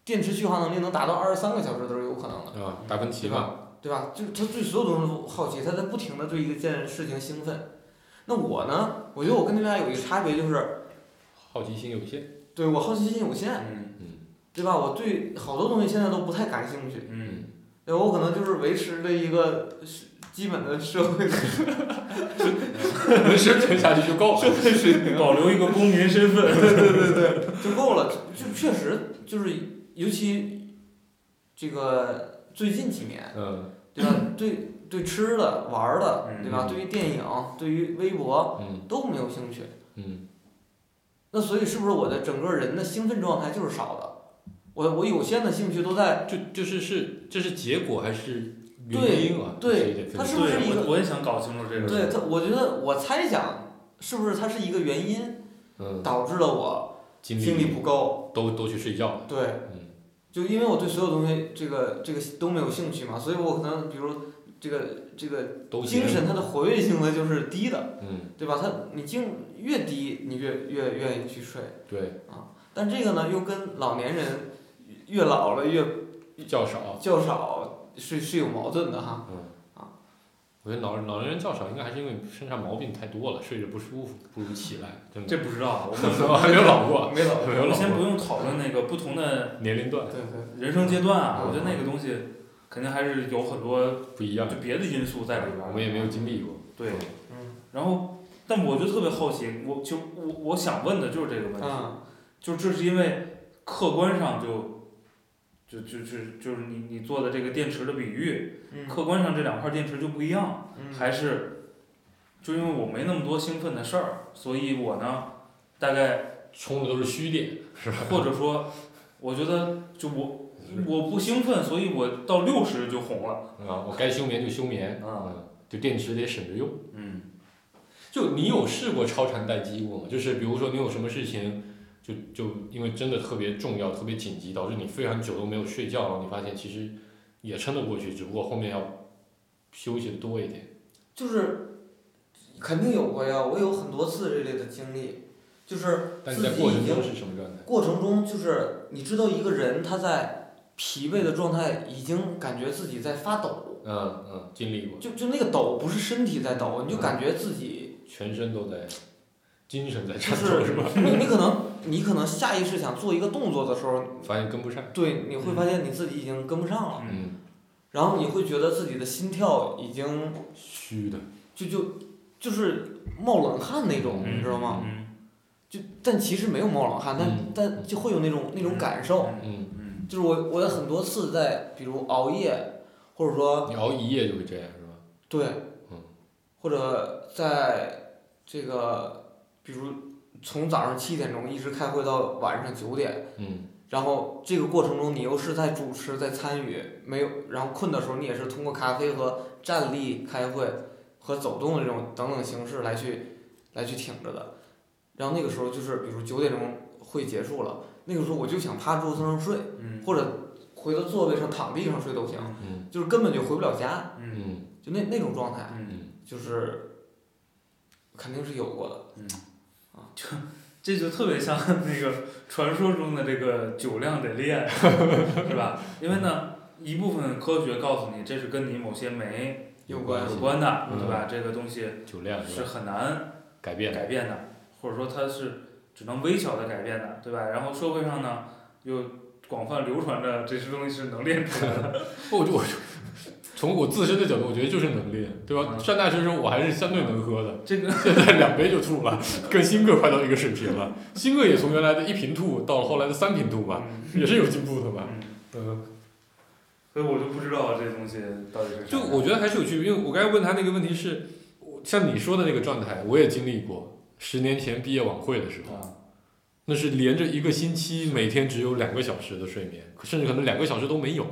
电池续航能力能达到二十三个小时都是有可能的，啊，达芬奇吧，对吧？就他对所有东西都好奇，他在不停的对一件事情兴奋。那我呢？我觉得我跟他俩有一个差别，就是好奇心有限。对我好奇心有限，嗯嗯对吧？我对好多东西现在都不太感兴趣，嗯，对我可能就是维持着一个是基本的社会的 [laughs] 能生存下去就够了。水平，保留一个公民身份。对对对对，就够了。就就确实就是，尤其这个最近几年，嗯对吧？对对吃的、玩儿的，对吧？嗯对于电影、对于微博嗯都没有兴趣。嗯那所以是不是我的整个人的兴奋状态就是少的？我我有限的兴趣都在就就是是这是结果还是原对因啊？对这一点分它，是不是一个我我也想搞清楚这个。对他，我觉得我猜想是不是它是一个原因嗯，导致了我精精力不够？都都去睡觉了。对，嗯就因为我对所有东西这个这个都没有兴趣嘛，所以我可能比如这个这个精神它的活跃性呢就是低的，嗯，对吧？它你精越低，你越越愿意去睡。对，但这个呢，又跟老年人越老了越较少。较少是是有矛盾的哈啊。我觉得老老年人较少，应该还是因为身上毛病太多了，睡着不舒服，不如起来。真的，这不知道，我 [laughs] 我还没有老过，没老没有老们先不。用讨论那个不同的年龄段对对，人生阶段啊，嗯我觉得那个东西肯定还是有很多不一样就，别的因素在里边儿。我们也没有经历过。对，嗯然后但我就特别好奇，我就我我想问的就是这个问题，啊，就这是因为客观上就。就就就就是你你做的这个电池的比喻，嗯客观上这两块电池就不一样，嗯还是就因为我没那么多兴奋的事儿，所以我呢，大概充的都是虚电，是吧？[laughs] 或者说，我觉得就我我不兴奋，所以我到六十就红了。啊，我该休眠就休眠，啊嗯，就电池得省着用。嗯就你有试过超长待机过吗？就是比如说你有什么事情，就就因为真的特别重要、特别紧急，导致你非常久都没有睡觉，然后你发现其实也撑得过去，只不过后面要休息的多一点。就是肯定有过呀，我有很多次这类的经历，就是但你自己已经在过程中是什么状态？过程中就是你知道一个人他在疲惫的状态，已经感觉自己在发抖，嗯嗯，经历过，就就那个抖不是身体在抖，你就感觉自己全身都在，精神在就颤抖，是是吧？你你可能你可能下意识想做一个动作的时候，发现跟不上。对，你会发现你自己已经跟不上了，嗯，然后你会觉得自己的心跳已经虚的。就就就是冒冷汗那种，嗯你知道吗？嗯就但其实没有冒冷汗，但、嗯但就会有那种那种感受。嗯，嗯就是我我有很多次在比如熬夜，或者说你熬一夜就会这样，是吧？对，嗯或者在这个比如从早上七点钟一直开会到晚上九点，嗯。然后这个过程中你又是在主持在参与，没有然后困的时候你也是通过咖啡和站立开会和走动的这种等等形式来去来去挺着的，然后那个时候就是比如九点钟会结束了，那个时候我就想趴桌子上睡，嗯或者回到座位上躺地上睡都行，嗯就是根本就回不了家，嗯嗯。就那那种状态，嗯，嗯，就是肯定是有过的。这就特别像那个传说中的这个酒量得练，是吧？[laughs] 因为呢，一部分科学告诉你这是跟你某些酶有关有关的，嗯对吧？这个东西酒量是？很难改变改变的，或者说它是只能微小的改变的，对吧？然后社会上呢又广泛流传着这些东西是能练出来的，[laughs] 我就我就从我自身的角度，我觉得就是能力，对吧？嗯上大学的时候我还是相对能喝的，这个现在两杯就吐了，跟新哥快到一个水平了。新哥也从原来的一瓶吐到了后来的三瓶吐吧，嗯也是有进步的吧？所以我就不知道这东西到底是就我觉得还是有区别，因为我刚才问他那个问题是，像你说的那个状态，我也经历过。十年前毕业晚会的时候，啊，那是连着一个星期，每天只有两个小时的睡眠，甚至可能两个小时都没有，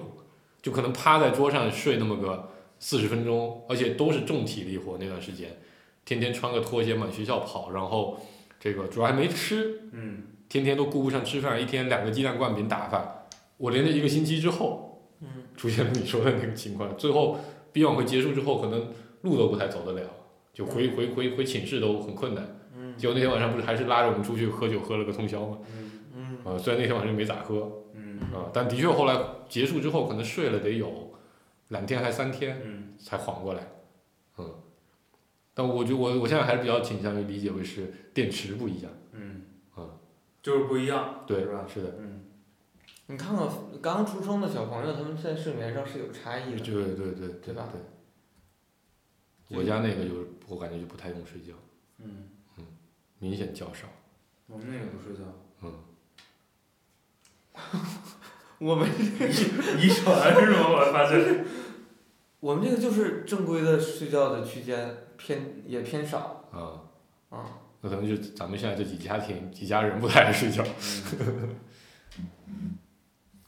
就可能趴在桌上睡那么个四十分钟，而且都是重体力活那段时间，天天穿个拖鞋满学校跑，然后这个主要还没吃，嗯天天都顾不上吃饭，一天两个鸡蛋灌饼打发。我连着一个星期之后，嗯，出现了你说的那个情况，最后毕业晚会结束之后，可能路都不太走得了，就回回回回寝室都很困难。嗯结果那天晚上不是还是拉着我们出去喝酒，喝了个通宵吗？嗯嗯啊、虽然那天晚上没咋喝嗯啊、但的确后来结束之后，可能睡了得有两天还三天嗯才缓过来，嗯。但我觉得我我现在还是比较倾向于理解为是电池不一样，嗯嗯，就是不一样，对是吧？是的，嗯你看看刚出生的小朋友，他们在睡眠上是有差异的。对对对对对吧对。我家那个就是我感觉就不太用睡觉，嗯嗯，明显较少，我们那个不睡觉，嗯。[laughs] 我们遗传是吗？我发现，我们这个就是正规的睡觉的区间偏也偏少啊，啊。那可能就是咱们现在这几家庭几家人不太爱睡觉。[laughs]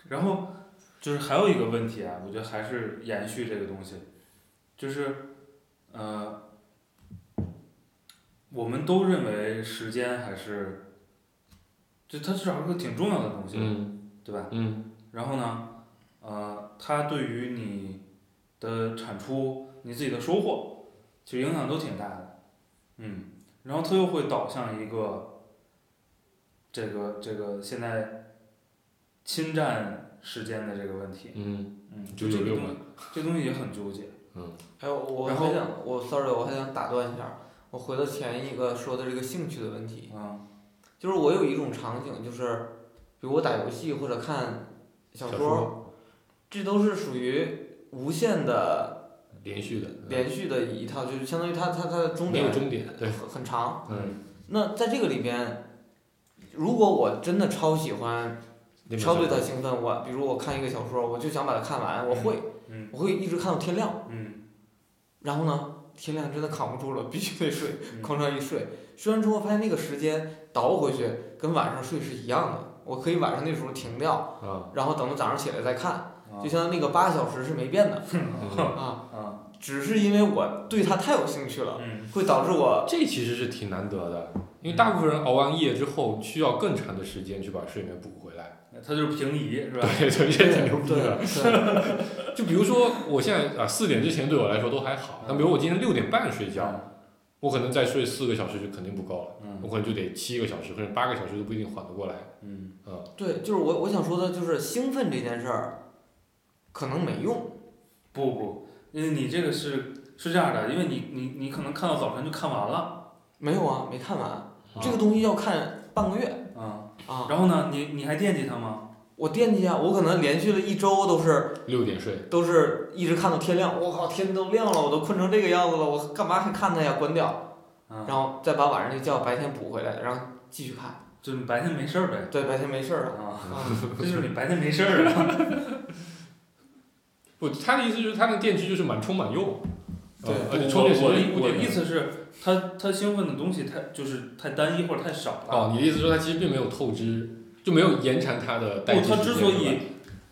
然后就是还有一个问题啊，我觉得还是延续这个东西，就是呃，我们都认为时间还是，就它至少是个挺重要的东西，嗯对吧？嗯。然后呢，呃，它对于你的产出、你自己的收获，其实影响都挺大的，嗯，然后它又会导向一个，这个这个现在侵占时间的这个问题，嗯，嗯，就这个996东西，这东西也很纠结，还有我还想我 sorry 我还想打断一下，我回到前一个说的这个兴趣的问题，嗯。就是我有一种场景，就是比如我打游戏或者看小小说，说这都是属于无限的连续的，连续的一套，就是相当于它它它的终点没有终点，对，很很长。嗯，那在这个里边，如果我真的超喜欢，超对它兴奋，我比如我看一个小说，我就想把它看完，我会，嗯我会一直看到天亮。嗯然后呢，天亮真的扛不住了，必须得睡，嗯哐当一睡。睡完之后发现那个时间倒回去跟晚上睡是一样的，我可以晚上那时候停掉，啊，然后等到早上起来再看，啊就相当于那个八小时是没变的嗯 [laughs] 啊。啊只是因为我对它太有兴趣了，嗯会导致我这其实是挺难得的，因为大部分人熬完夜之后需要更长的时间去把睡眠补回来。它就是平移是吧？对，这也挺牛逼对的。对 [laughs] 就比如说，我现在啊四点之前对我来说都还好，那比如我今天六点半睡觉，我可能再睡四个小时就肯定不够了，我嗯可能就得七个小时或者八个小时都不一定缓得过来。嗯啊，对，就是我我想说的就是兴奋这件事儿，可能没用。不不，因为你这个是是这样的，因为你你你可能看到早晨就看完了，没有啊，没看完。啊这个东西要看半个月啊，啊。然后呢，你你还惦记它吗？我惦记啊，我可能连续了一周都是六点睡，都是一直看到天亮。我靠，天都亮了，我都困成这个样子了，我干嘛还看它呀？关掉，啊，然后再把晚上那觉白天补回来，然后继续看。就你白天没事儿呗。对，白天没事儿了。啊，啊，[laughs] 这就是你白天没事儿啊。[laughs] 不，他的意思就是他那电池就是满充满用。对充电时我的我的意思是，他他兴奋的东西太就是太单一或者太少了。哦，你的意思说他其实并没有透支，就没有延长它的待不，机时间。他之所以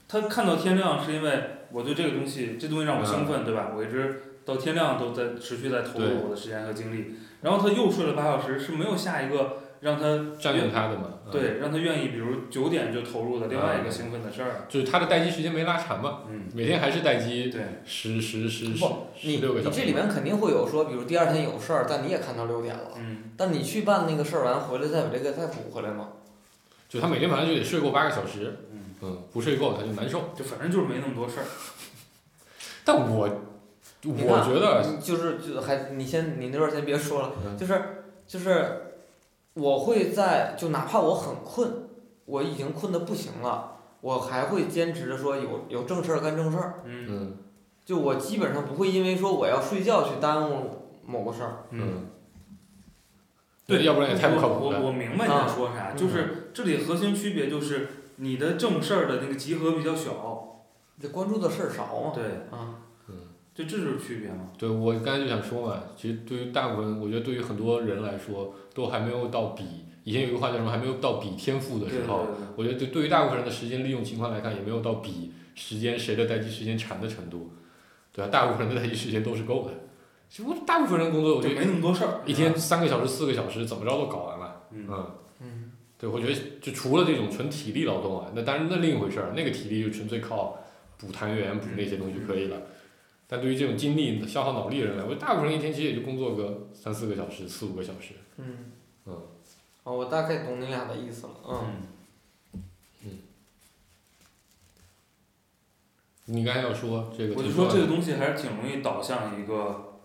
他看到天亮，是因为我对这个东西，这东西让我兴奋，对吧？我一直到天亮都在持续在投入我的时间和精力。然后他又睡了八小时，是没有下一个让他占用他的嘛？嗯，对让他愿意，比如九点就投入的另外一个兴奋的事儿。就是他的待机时间没拉长嘛，嗯，每天还是待机对，十十十十不，你你十六个小时。这里面肯定会有说，比如第二天有事儿，但你也看到六点了，嗯，但你去办那个事儿完回来再把这个再补回来嘛。就他每天晚上就得睡够八个小时，嗯嗯，不睡够他就难受。就反正就是没那么多事儿。[laughs] 但我我觉得，就是就还你先你那段儿先别说了，嗯就是就是我会在就哪怕我很困，我已经困得不行了，我还会坚持着说有有正事儿干正事儿，嗯嗯就我基本上不会因为说我要睡觉去耽误某个事儿。嗯，对，要不然也太不靠谱了。我我我明白你在说啥，嗯就是这里核心区别就是你的正事儿的那个集合比较小。这关注的事儿少嘛。对，啊，就这就是区别嘛。对，我刚才就想说嘛，其实对于大部分，我觉得对于很多人来说，都还没有到比以前有一个话叫什么，还没有到比天赋的对对时候。对我觉得对对于大部分人的时间利用情况来看，也没有到比时间谁的待机时间长的程度，对啊，大部分人的待机时间都是够的。其实我大部分人工作，我觉就得没那么多事儿。一天三个小时、四个小时，怎么着都搞完了。嗯，嗯，嗯，对，我觉得就除了这种纯体力劳动啊，那当然那另一回事儿，那个体力就纯粹靠补痰源、补那些东西就可以了。但对于这种精力消耗脑力的人来说，大部分人一天其实也就工作个三四个小时、四五个小时。嗯。嗯。哦，我大概懂你俩的意思了。嗯。嗯，你刚才要说这个，我就说这个东西还是挺容易导向一个，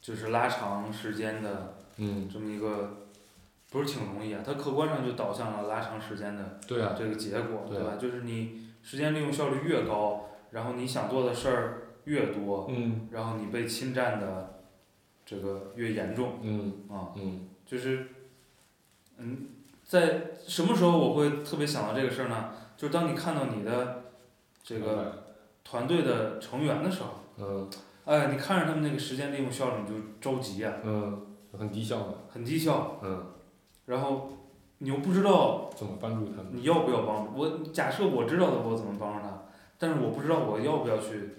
就是拉长时间的嗯，这么一个，不是挺容易啊，它客观上就导向了拉长时间的对啊，这个结果，对对吧？就是你时间利用效率越高，然后你想做的事儿越多，嗯然后你被侵占的这个越严重嗯啊，嗯就是，嗯，在什么时候我会特别想到这个事儿呢？就是当你看到你的这个团队的成员的时候，嗯哎，你看着他们那个时间利用效率，你就着急呀、嗯很低效的，很低效，嗯，然后你又不知道怎么帮助他们？你要不要帮助我？假设我知道的我怎么帮助他，但是我不知道我要不要去，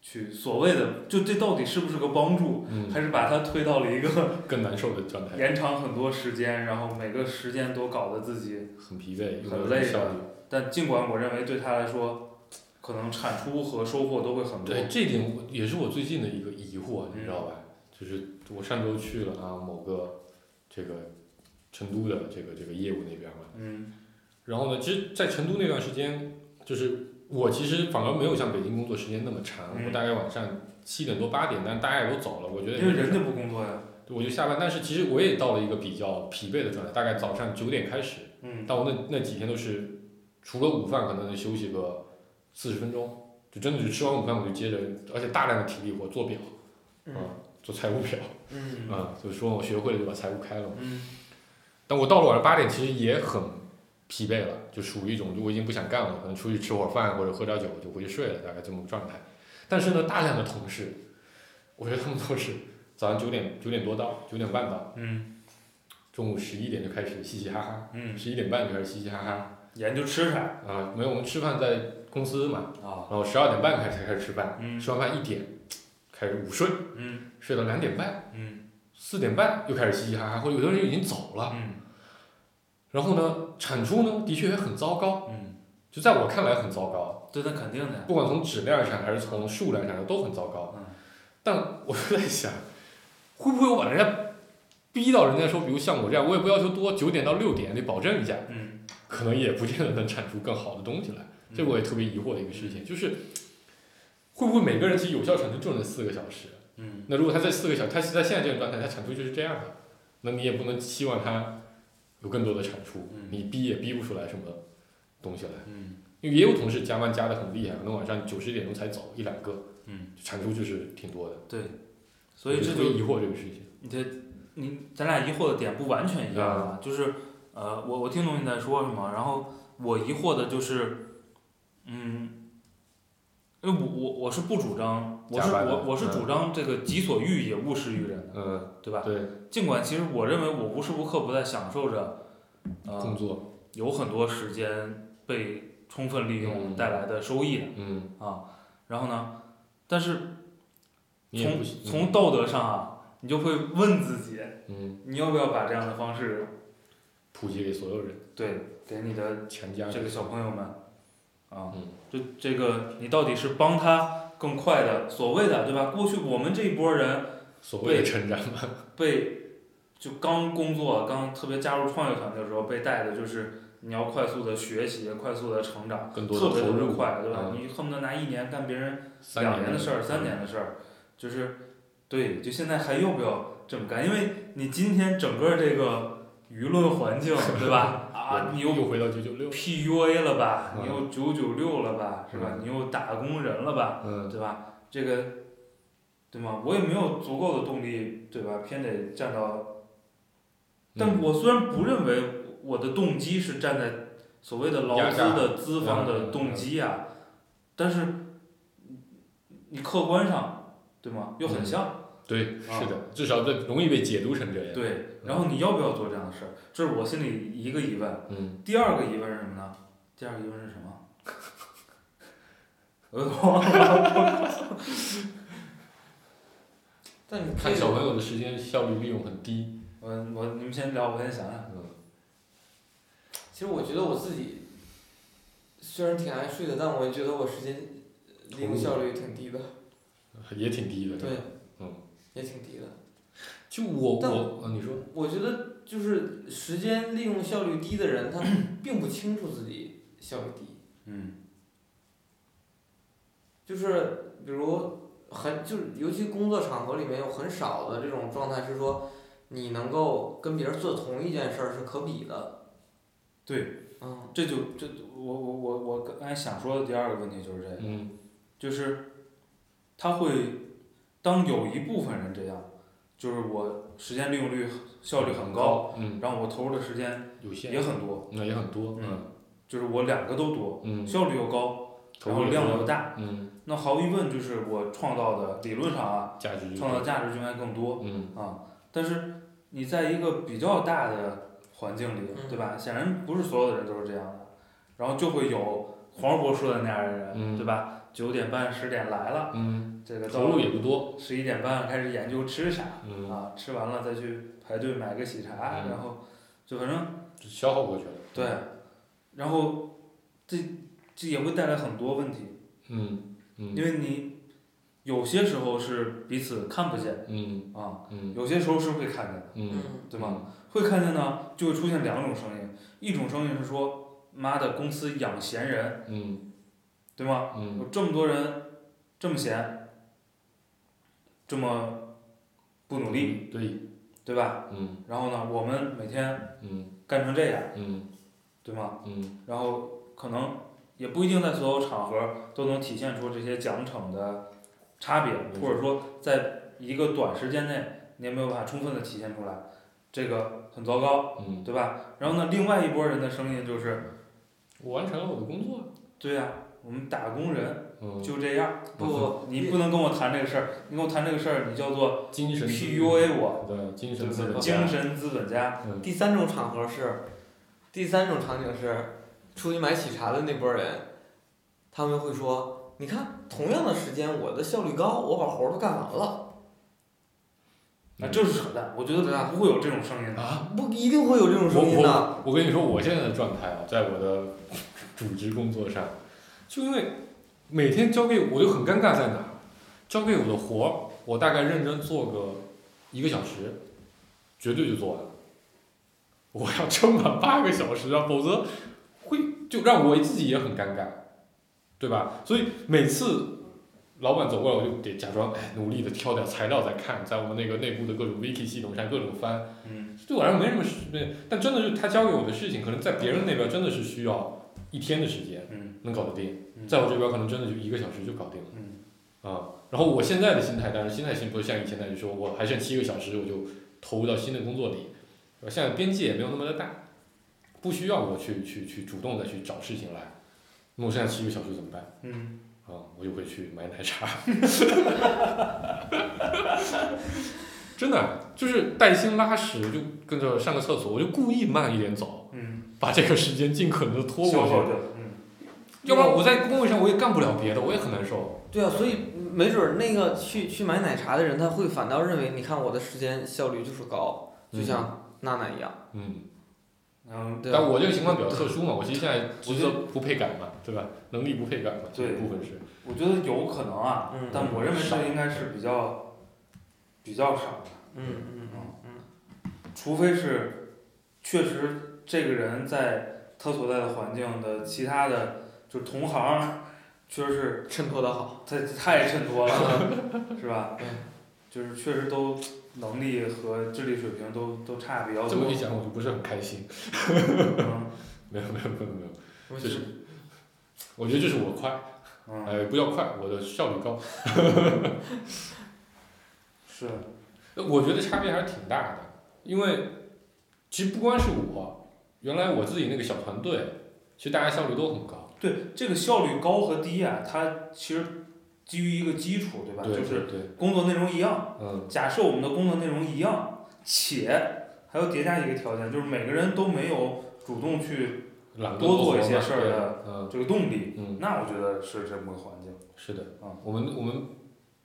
去所谓的就这到底是不是个帮助，嗯，还是把他推到了一个 [laughs] 更难受的状态，延长很多时间，然后每个时间都搞得自己很疲惫，很累的。但尽管我认为对他来说，可能产出和收获都会很多。对，这点也是我最近的一个疑惑，你知道嗯吧？就是我上周去了啊某个这个成都的这个这个业务那边嘛，嗯。然后呢，其实，在成都那段时间，就是我其实反而没有像北京工作时间那么长，嗯。我大概晚上七点多八点，但大家也都走了，我觉得因为人家不工作呀。我就下班，但是其实我也到了一个比较疲惫的状态，大概早上九点开始，嗯。但我那那几天都是除了午饭可能能休息个四十分钟，就真的是吃完午饭我就接着，而且大量的体力活做表嗯。啊，做财务表嗯。啊，所以说我学会了就把财务开了嘛。嗯但我到了晚上八点，其实也很疲惫了，就属于一种就我已经不想干了，可能出去吃会儿饭或者喝点酒就回去睡了，大概这么个状态。但是呢，大量的同事，我觉得他们都是早上九点九点多到，九点半到，嗯中午十一点就开始嘻嘻哈哈，嗯，十一点半就开始嘻嘻哈哈研究吃啥啊，没有我们吃饭在公司嘛，啊？然后十二点半开始才开始吃饭，嗯吃完饭一点开始午睡，嗯睡到两点半，嗯四点半又开始嘻嘻哈哈，或者有的人已经走了。嗯然后呢，产出呢的确也很糟糕，嗯，就在我看来很糟糕，这那肯定的。不管从质量上还是从数量上都很糟糕。嗯但我就在想，会不会我把人家逼到人家说，比如像我这样，我也不要求多，九点到六点得保证一下，嗯可能也不见得能产出更好的东西来。这我也特别疑惑的一个事情，就是会不会每个人其实有效产出就那四个小时？嗯那如果他在四个小时，他是在现在这种状态，他产出就是这样的，那你也不能期望他有更多的产出，嗯你逼也逼不出来什么东西来。嗯因为也有同事加班加的很厉害，可能晚上九十点钟才走一两个，嗯，产出就是挺多的。对，所以这就疑惑这个事情。你这你咱俩疑惑的点不完全一样啊，就是呃，我我听懂你在说什么，然后我疑惑的就是，嗯，因为我我我是不主张，我是班的我我是主张这个己所欲也勿施于人的，嗯，对吧？对，尽管其实我认为我无时无刻不在享受着，工呃，作，有很多时间被充分利用嗯带来的收益的嗯，啊，然后呢，但是从你也不行，从道德上啊，你就会问自己，嗯，你要不要把这样的方式普及给所有人，对给你的全家这个小朋友们啊，嗯就这个你到底是帮他更快的所谓的对吧？过去我们这一波人所谓的成长嘛，[laughs] 被就刚工作刚特别加入创业团队的时候被带的就是你要快速的学习，快速的成长，更多的特别特，别快，对吧？嗯你恨不得拿一年干别人两年的事儿、嗯三年的事儿，就是对，就现在还要不要这么干？因为你今天整个这个舆论环境，对吧？啊，你又又回到九九六，PUA 了吧？嗯你又九九六了吧？是吧？嗯你又打工人了吧？嗯，对吧？这个，对吗？我也没有足够的动力，对吧？偏得站到，但嗯我虽然不认为我的动机是站在所谓的劳资的资方的嗯动机啊，但是你客观上，对吗？又很嗯像。对，啊是的，至少这容易被解读成这样。，对，然后你要不要做这样的事儿？这是我心里一个疑问。嗯，第二个疑问是什么呢？第二个疑问是什么？我都忘了。[laughs] 但你看小朋友的时间效率利用很低，我我你们先聊，我先想想。嗯，其实我觉得我自己虽然挺爱睡的，但我也觉得我时间利用效率挺低的。也挺低的。对，嗯，也挺低的。就我我，啊，你说，我觉得就是时间利用效率低的人，他并不清楚自己效率低。嗯就是比如很就是尤其工作场合里面有很少的这种状态是说，你能够跟别人做同一件事儿是可比的。对。嗯。这就这我我我我刚才想说的第二个问题就是这个，嗯就是他会当有一部分人这样，就是我时间利用率效率很高，，嗯，然后我投入的时间有限，也很多，那也很多，嗯嗯就是我两个都多，嗯，效率又高，投入然后量又大，嗯，那毫无疑问就是我创造的理论上啊，价值创造价值就应该更多嗯啊。但是你在一个比较大的环境里，嗯对吧？显然不是所有的人都是这样的，然后就会有黄渤说的那样的人，嗯对吧？九点半十点来了，嗯，这个投入也不多，十一点半开始研究吃啥，嗯，啊，吃完了再去排队买个喜茶，嗯然后就反正就消耗过去了。对，然后这这也会带来很多问题，嗯嗯因为你有些时候是彼此看不见嗯啊，嗯有些时候是会看见的，嗯对吗？会看见呢，就会出现两种声音，一种声音是说，妈的，公司养闲人，嗯对吗？嗯有这么多人这么闲，这么不努力，对，对吧？嗯然后呢，我们每天嗯干成这样，嗯对吗？嗯然后可能也不一定在所有场合都能体现出这些奖惩的差别，或者说在一个短时间内你也没有办法充分的体现出来，这个很糟糕，嗯，对吧？然后呢，另外一拨人的声音就是，我完成了我的工作。对呀、我们打工人嗯，就这样，不你不能跟我谈这个事儿，你跟我谈这个事儿，你叫做精神 PUA 我，对精神对不对？资本家。精神资本家，嗯第三种场合是，第三种场景是，出去买喜茶的那波人，他们会说，你看，同样的时间，我的效率高，我把活儿都干完了。那这是扯淡，我觉得对啊不会有这种声音的。啊，不一定会有这种声音的。我我跟你说，我现在的状态啊，在我的主职工作上，就因为每天交给我就很尴尬在哪儿，交给我的活儿，我大概认真做个一个小时，绝对就做完了。我要撑满八个小时啊，否则会就让我自己也很尴尬，对吧？所以每次老板走过来，我就得假装哎努力的挑点材料在看，在我们那个内部的各种 wiki 系统上各种翻，嗯，对我来说没什么但真的是他交给我的事情，可能在别人那边真的是需要一天的时间嗯能搞得定，嗯在我这边可能真的就一个小时就搞定了嗯啊。然后我现在的心态，当然心态心不是像以前那样，就说我还剩七个小时我就投入到新的工作里，对吧？现在边界也没有那么的大，不需要我去去去主动的去找事情来。那我剩下七个小时怎么办？嗯，啊，我就会去买奶茶。[laughs] 真的就是带薪拉屎，就跟着上个厕所，我就故意慢一点走，嗯，把这个时间尽可能的拖过去。嗯，要不然我在工位上我也干不了别的，我也很难受。对啊，所以没准儿那个去去买奶茶的人，他会反倒认为，你看我的时间效率就是高，就像娜娜一样，嗯，嗯但我这个情况比较特殊嘛，[laughs] 我其实现在职责不配改嘛，对吧？能力不配改嘛，这对部分是。我觉得有可能啊，嗯但我认为这应该是比较比较少的，嗯嗯嗯除非是确实这个人在他所在的环境的其他的就是同行，确实是嗯，衬托的好，太太衬托了，[laughs] 是吧嗯？就是确实都能力和智力水平都都差比较多这么一。讲，我就不是很开心。嗯没有没有没有没有，我就是我觉得就是我快，嗯，哎，不要快，我的效率高。[laughs] 是，我觉得差别还是挺大的，因为其实不光是我，原来我自己那个小团队，其实大家效率都很高。对这个效率高和低啊，它其实基于一个基础，对吧？对就是工作内容一样。嗯假设我们的工作内容一样，且还要叠加一个条件，就是每个人都没有主动去多做一些事儿的嗯这个动力，嗯，那我觉得是这么个环境。是的，啊我们我们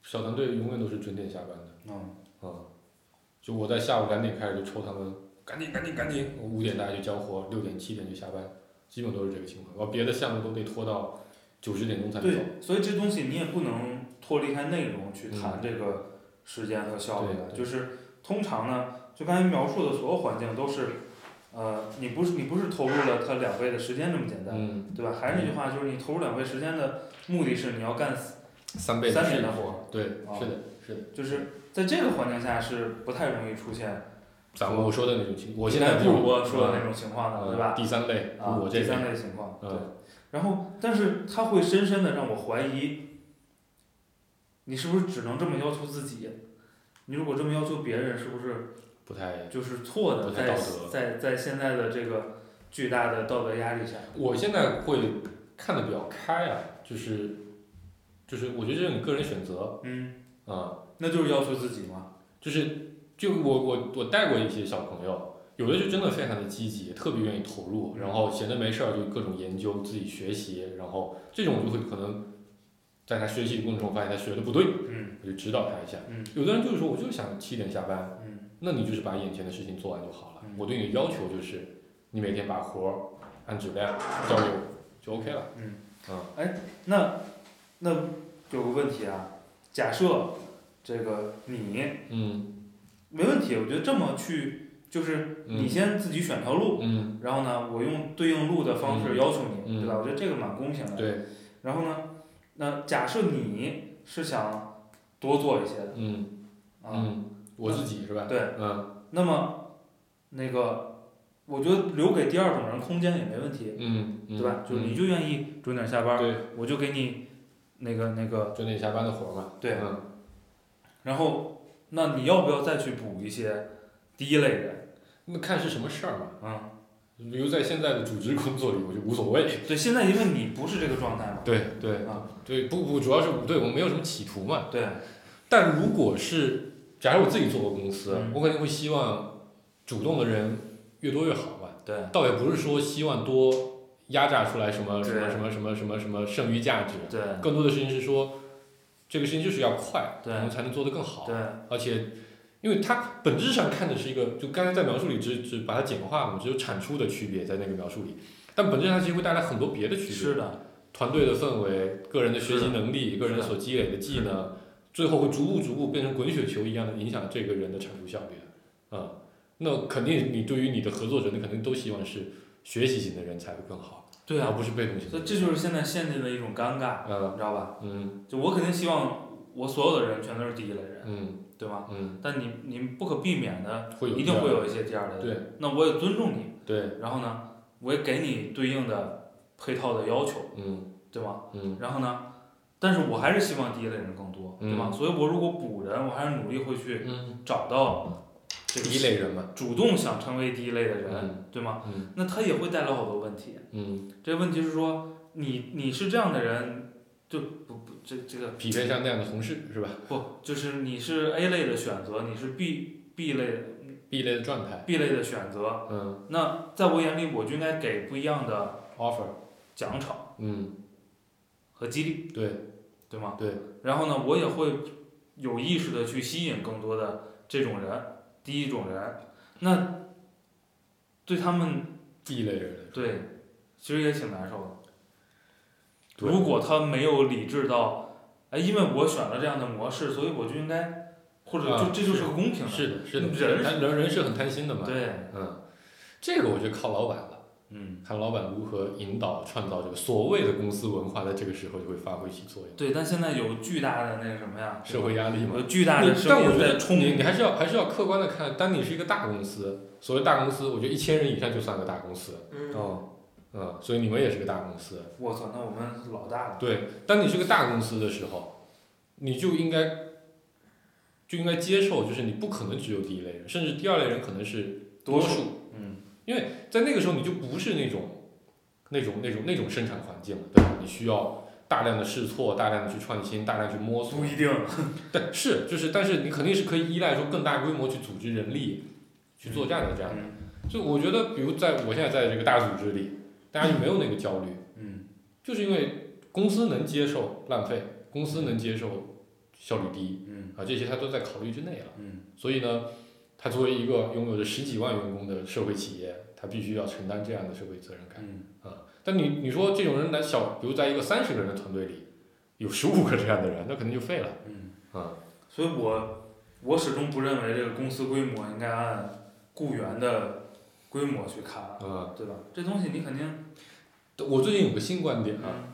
小团队永远都是准点下班的，嗯，嗯，就我在下午两点开始就抽他们，赶紧赶紧赶紧，我五点大家就交活，六点七点就下班，基本都是这个情况，然后别的项目都得拖到九十点钟才能走。对，所以这东西你也不能脱离开内容去谈嗯。这个时间和效率就是通常呢，就刚才描述的所有环境都是，呃，你不是你不是投入了它两倍的时间这么简单，嗯，对吧？还是那句话，就是你投入两倍时间的目的是你要干三倍三事年的活，对，啊。是的，是的。就是在这个环境下是不太容易出现咱们我说的那种情，我现在不如我说的那种情况的，呃对吧？第三类，啊，我这第三类，情况，对。嗯然后，但是他会深深的让我怀疑，你是不是只能这么要求自己？你如果这么要求别人，是不是不太。就是错的？在在在现在的这个巨大的道德压力下，我现在会看的比较开啊，就是，就是我觉得这是你个人选择嗯，啊、那就是要求自己嘛。就是就我我我带过一些小朋友，有的就真的非常的积极，特别愿意投入，然后闲着没事儿就各种研究自己学习，然后这种就会可能在他学习的过程中发现他学的不对，嗯我就指导他一下。嗯有的人就是说我就想七点下班，嗯那你就是把眼前的事情做完就好了。嗯我对你的要求就是你每天把活儿按质量交给我就 OK 了。嗯啊那那有个问题啊，假设这个你嗯没问题，我觉得这么去就是你嗯先自己选条路，嗯，然后呢，我用对应路的方式要求你，嗯对吧？我觉得这个蛮公平的。对，然后呢，那假设你是想多做一些的嗯啊，嗯，我自己是吧？对，嗯那么那个我觉得留给第二种人空间也没问题，嗯，嗯对吧？就是你嗯就愿意准点下班，对，我就给你那个那个，准点下班的活儿嘛。对嗯然后那你要不要再去补一些第一类人？那看是什么事儿嘛。嗯，比如在现在的组织工作里，我就无所谓。对，现在因为你不是这个状态嘛，对对啊对，不不，主要是对我没有什么企图嘛。对，但如果是，假如我自己做个公司，嗯我肯定会希望主动的人越多越好嘛。对，倒也不是说希望多压榨出来什么什么什么什么什么什么剩余价值，对，更多的事情是说，这个事情就是要快，我们才能做得更好。对，而且，因为它本质上看的是一个，就刚才在描述里只只把它简化了嘛，只有产出的区别在那个描述里，但本质上其实会带来很多别的区别。是的，团队的氛围、个人的学习能力、个人所积累的技能，最后会逐步逐步变成滚雪球一样的影响这个人的产出效率的。啊、那肯定你对于你的合作者，你肯定都希望是学习型的人才会更好，对啊，而不是被动型的。所以这就是现在陷进的一种尴尬，嗯你知道吧？嗯就我肯定希望我所有的人全都是第一类人，嗯对吗？嗯，但你你不可避免的，会有一定会有一些第二类人。对那我也尊重你，对，然后呢，我也给你对应的配套的要求，嗯对吗？嗯然后呢，但是我还是希望第一类人更多，对吧？嗯所以我如果补人，我还是努力会去嗯，找到这个第一类人嘛。主动想成为第一类的人，嗯对吗？嗯那他也会带来好多问题。嗯，这个问题是说，你你是这样的人，就不不这这个匹配上那样的同事是吧不就是你是 A 类的选择，你是 B B 类的？B 类的状态。B 类的选择，嗯那在我眼里，我就应该给不一样的，offer。奖惩嗯，和激励，对对吗？对。然后呢，我也会有意识的去吸引更多的这种人，第一种人，那对他们 B 类人。对，其实也挺难受的。如果他没有理智到，哎，因为我选了这样的模式，所以我就应该，或者就、啊这就是个公平的。是的，是的，人人人人是很贪心的嘛。对，嗯，这个我觉得靠老板了，嗯，看老板如何引导创造这个所谓的公司文化，在这个时候就会发挥起作用。对，但现在有巨大的那个什么呀，社会压力嘛有。巨大的声但我觉得音在冲你你还是要还是要客观的看，当你是一个大公司，所谓大公司，我觉得一千人以上就算个大公司。嗯，哦，嗯，所以你们也是个大公司。我操，那我们老大了。对，当你是个大公司的时候，你就应该就应该接受，就是你不可能只有第一类人，甚至第二类人可能是多数。嗯，在那个时候，你就不是那种那种那种那种生产环境了，对吧？你需要大量的试错，大量的去创新，大量去摸索不。一定。[laughs] 但是就是，但是你肯定是可以依赖说更大规模去组织人力去作战的这样的。嗯就我觉得，比如在我现在在这个大组织里，大家就没有那个焦虑，嗯就是因为公司能接受浪费，公司能接受效率低嗯啊，这些他都在考虑之内了。嗯所以呢，他作为一个拥有着十几万员工的社会企业，他必须要承担这样的社会责任感。嗯啊但你你说这种人来小，比如在一个三十个人的团队里，有十五个这样的人，那肯定就废了。嗯。啊、所以我我始终不认为这个公司规模应该按雇员的规模去看，嗯，对吧？这东西你肯定。我最近有个新观点啊，嗯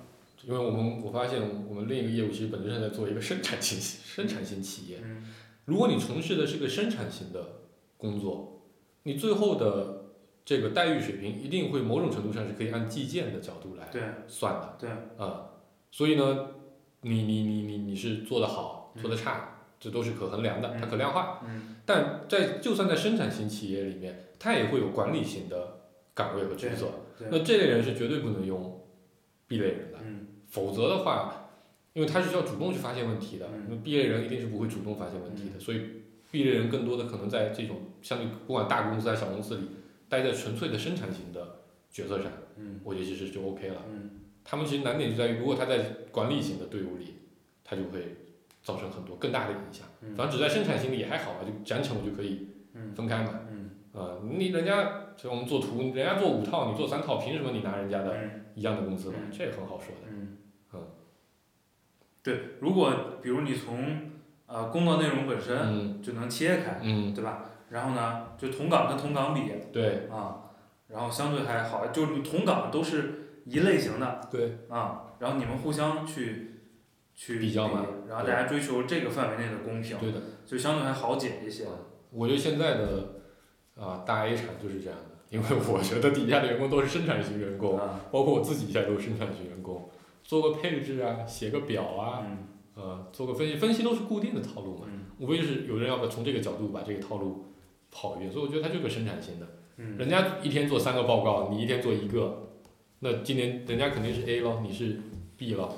因为我们我发现我们另一个业务其实本质上在做一个生产型生产型企业。嗯如果你从事的是个生产型的工作，你最后的这个待遇水平一定会某种程度上是可以按计件的角度来算的。对。啊、所以呢，你你你你你是做得好，做得差，这都是可衡量的，它嗯可量化。嗯但在就算在生产型企业里面，它也会有管理型的岗位和职责。对那这类人是绝对不能用 B 类人的，嗯否则的话，因为他是需要主动去发现问题的，嗯那毕业人一定是不会主动发现问题的，所以毕业人更多的可能在这种相对不管大公司还是小公司里，待在纯粹的生产型的角色上，嗯我觉得其实就 OK 了。嗯他们其实难点就在于，如果他在管理型的队伍里，他就会造成很多更大的影响。嗯反正只在生产型里也还好吧，就奖惩我就可以嗯分开嘛。嗯啊、你人家就我们做图，人家做五套，你做三套，凭什么你拿人家的嗯一样的工资嘛？嗯这也很好说的。对，如果比如你从呃工作内容本身嗯就能切开，嗯，对吧？然后呢，就同岗跟同岗比对啊，然后相对还好，就是你同岗都是一类型的对，啊，然后你们互相去去比较嘛然后大家追求这个范围内的公平，对的。就相对还好解一些。我觉得现在的啊、大 A 厂就是这样的，因为我觉得底下的员工都是生产型员工，啊，包括我自己现在都是生产型员工，做个配置啊，写个表啊，嗯。呃，做个分析，分析都是固定的套路嘛，嗯。无非就是有人要从这个角度把这个套路跑一遍，所以我觉得它就是个生产型的。嗯。人家一天做三个报告，你一天做一个，那今年人家肯定是 A 咯，你是 B 咯，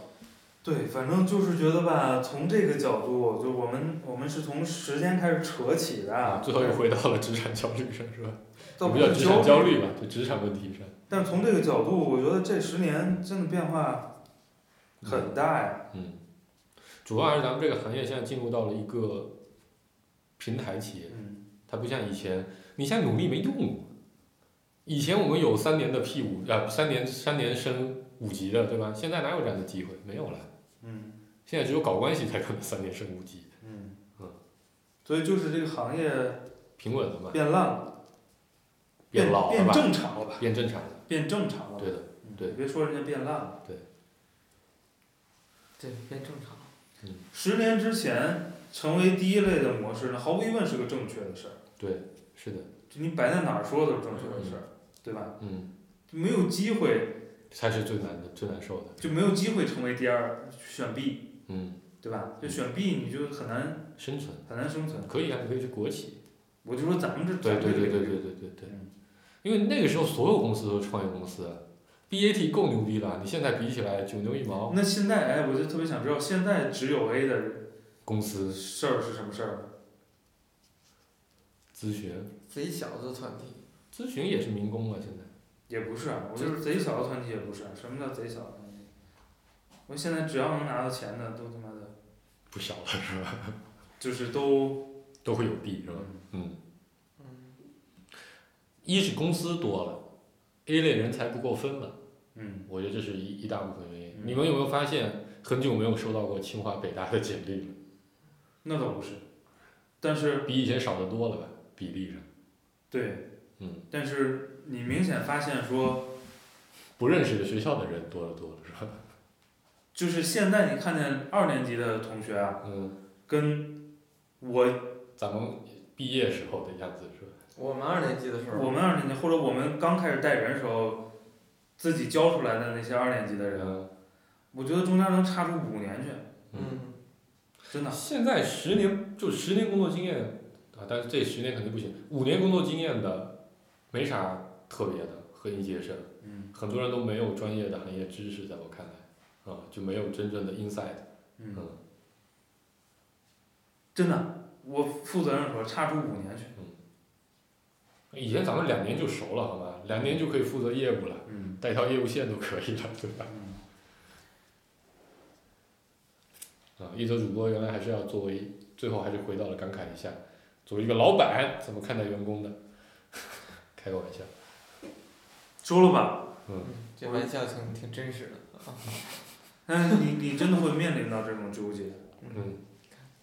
对，反正就是觉得吧，从这个角度，就我们我们是从时间开始扯起的，啊，最后又回到了职场焦虑上，是吧？不叫职场焦虑。吧，就职场问题上。但从这个角度，我觉得这十年真的变化很大呀。嗯，主要还是咱们这个行业现在进入到了一个平台企业，嗯它不像以前，你现在努力没用。以前我们有三年的 P 五啊，三年三年升五级的，对吧？现在哪有这样的机会？没有了。嗯现在只有搞关系才可能三年升五级，嗯嗯所以就是这个行业平稳了嘛，变烂了，变变老了吧，变正常了吧，变正常了。变正常了。对的，嗯对别说人家变烂了。对，变正常。十年之前成为第一类的模式，那毫无疑问是个正确的事儿。对是的，就你摆在哪儿说都是正确的事儿，对吧？嗯，就没有机会，才是最难的、最难受的。就没有机会成为第二，选 B，嗯，对吧？就选 B 你就很难生存很难生存。可以啊，你可以去国企。我就说咱们这对对对对对对对对嗯。因为那个时候所有公司都是创业公司，BAT 够牛逼了，你现在比起来九牛一毛。那现在哎，我就特别想知道，现在只有 A 的公司事儿是什么事儿？咨询，贼小的团体，咨询也是民工啊，现在。也不是啊，我就是贼小的团体也不是啊。什么叫贼小的团体？我现在只要能拿到钱的，都他妈的，不小了是吧？就是都都会有弊是吧？嗯。嗯，一是公司多了，A 类人才不够分了，嗯我觉得这是一一大部分原因。嗯你们有没有发现，很久没有收到过清华北大的简历了，那倒不是，但是比以前少得多了吧？比例上，对，嗯，但是你明显发现说，不认识的学校的人多了多了是吧？就是现在你看见二年级的同学啊，嗯，跟我咱们毕业时候的样子是吧？我们二年级的时候，我们二年级或者我们刚开始带人时候，自己教出来的那些二年级的人，嗯，我觉得中间能差出五年去，嗯，真的。现在十年就十年工作经验啊，但是这十年肯定不行。五年工作经验的没啥特别的和应届生，嗯很多人都没有专业的行业知识，在我看来，啊，就没有真正的 inside。嗯，嗯，真的，我负责任说差出五年去。以前咱们两年就熟了，好吧？两年就可以负责业务了，嗯带条业务线都可以了，对吧？嗯啊，一则主播原来还是要作为，最后还是回到了感慨一下，作为一个老板怎么看待员工的？[laughs] 开个玩笑，说了吧，嗯，这玩笑挺挺真实的啊。但 [laughs] 是你你真的会面临到这种纠结。嗯，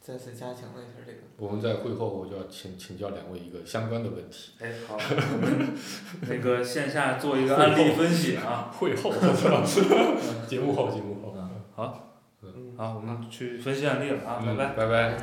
再次加强了一下这个。我们在会后我就要请请教两位一个相关的问题。哎，好，[laughs] 那个线下做一个案例分析啊。会后是吧？[laughs] 节目后，节目后。好，嗯，好，我们去分析案例了啊，拜嗯，拜。拜拜。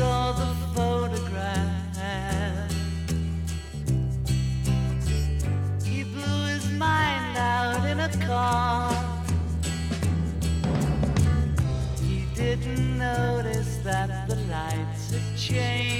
saw the photograph. He blew his mind out in a car. He didn't notice that the lights had changed.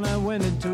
and I went into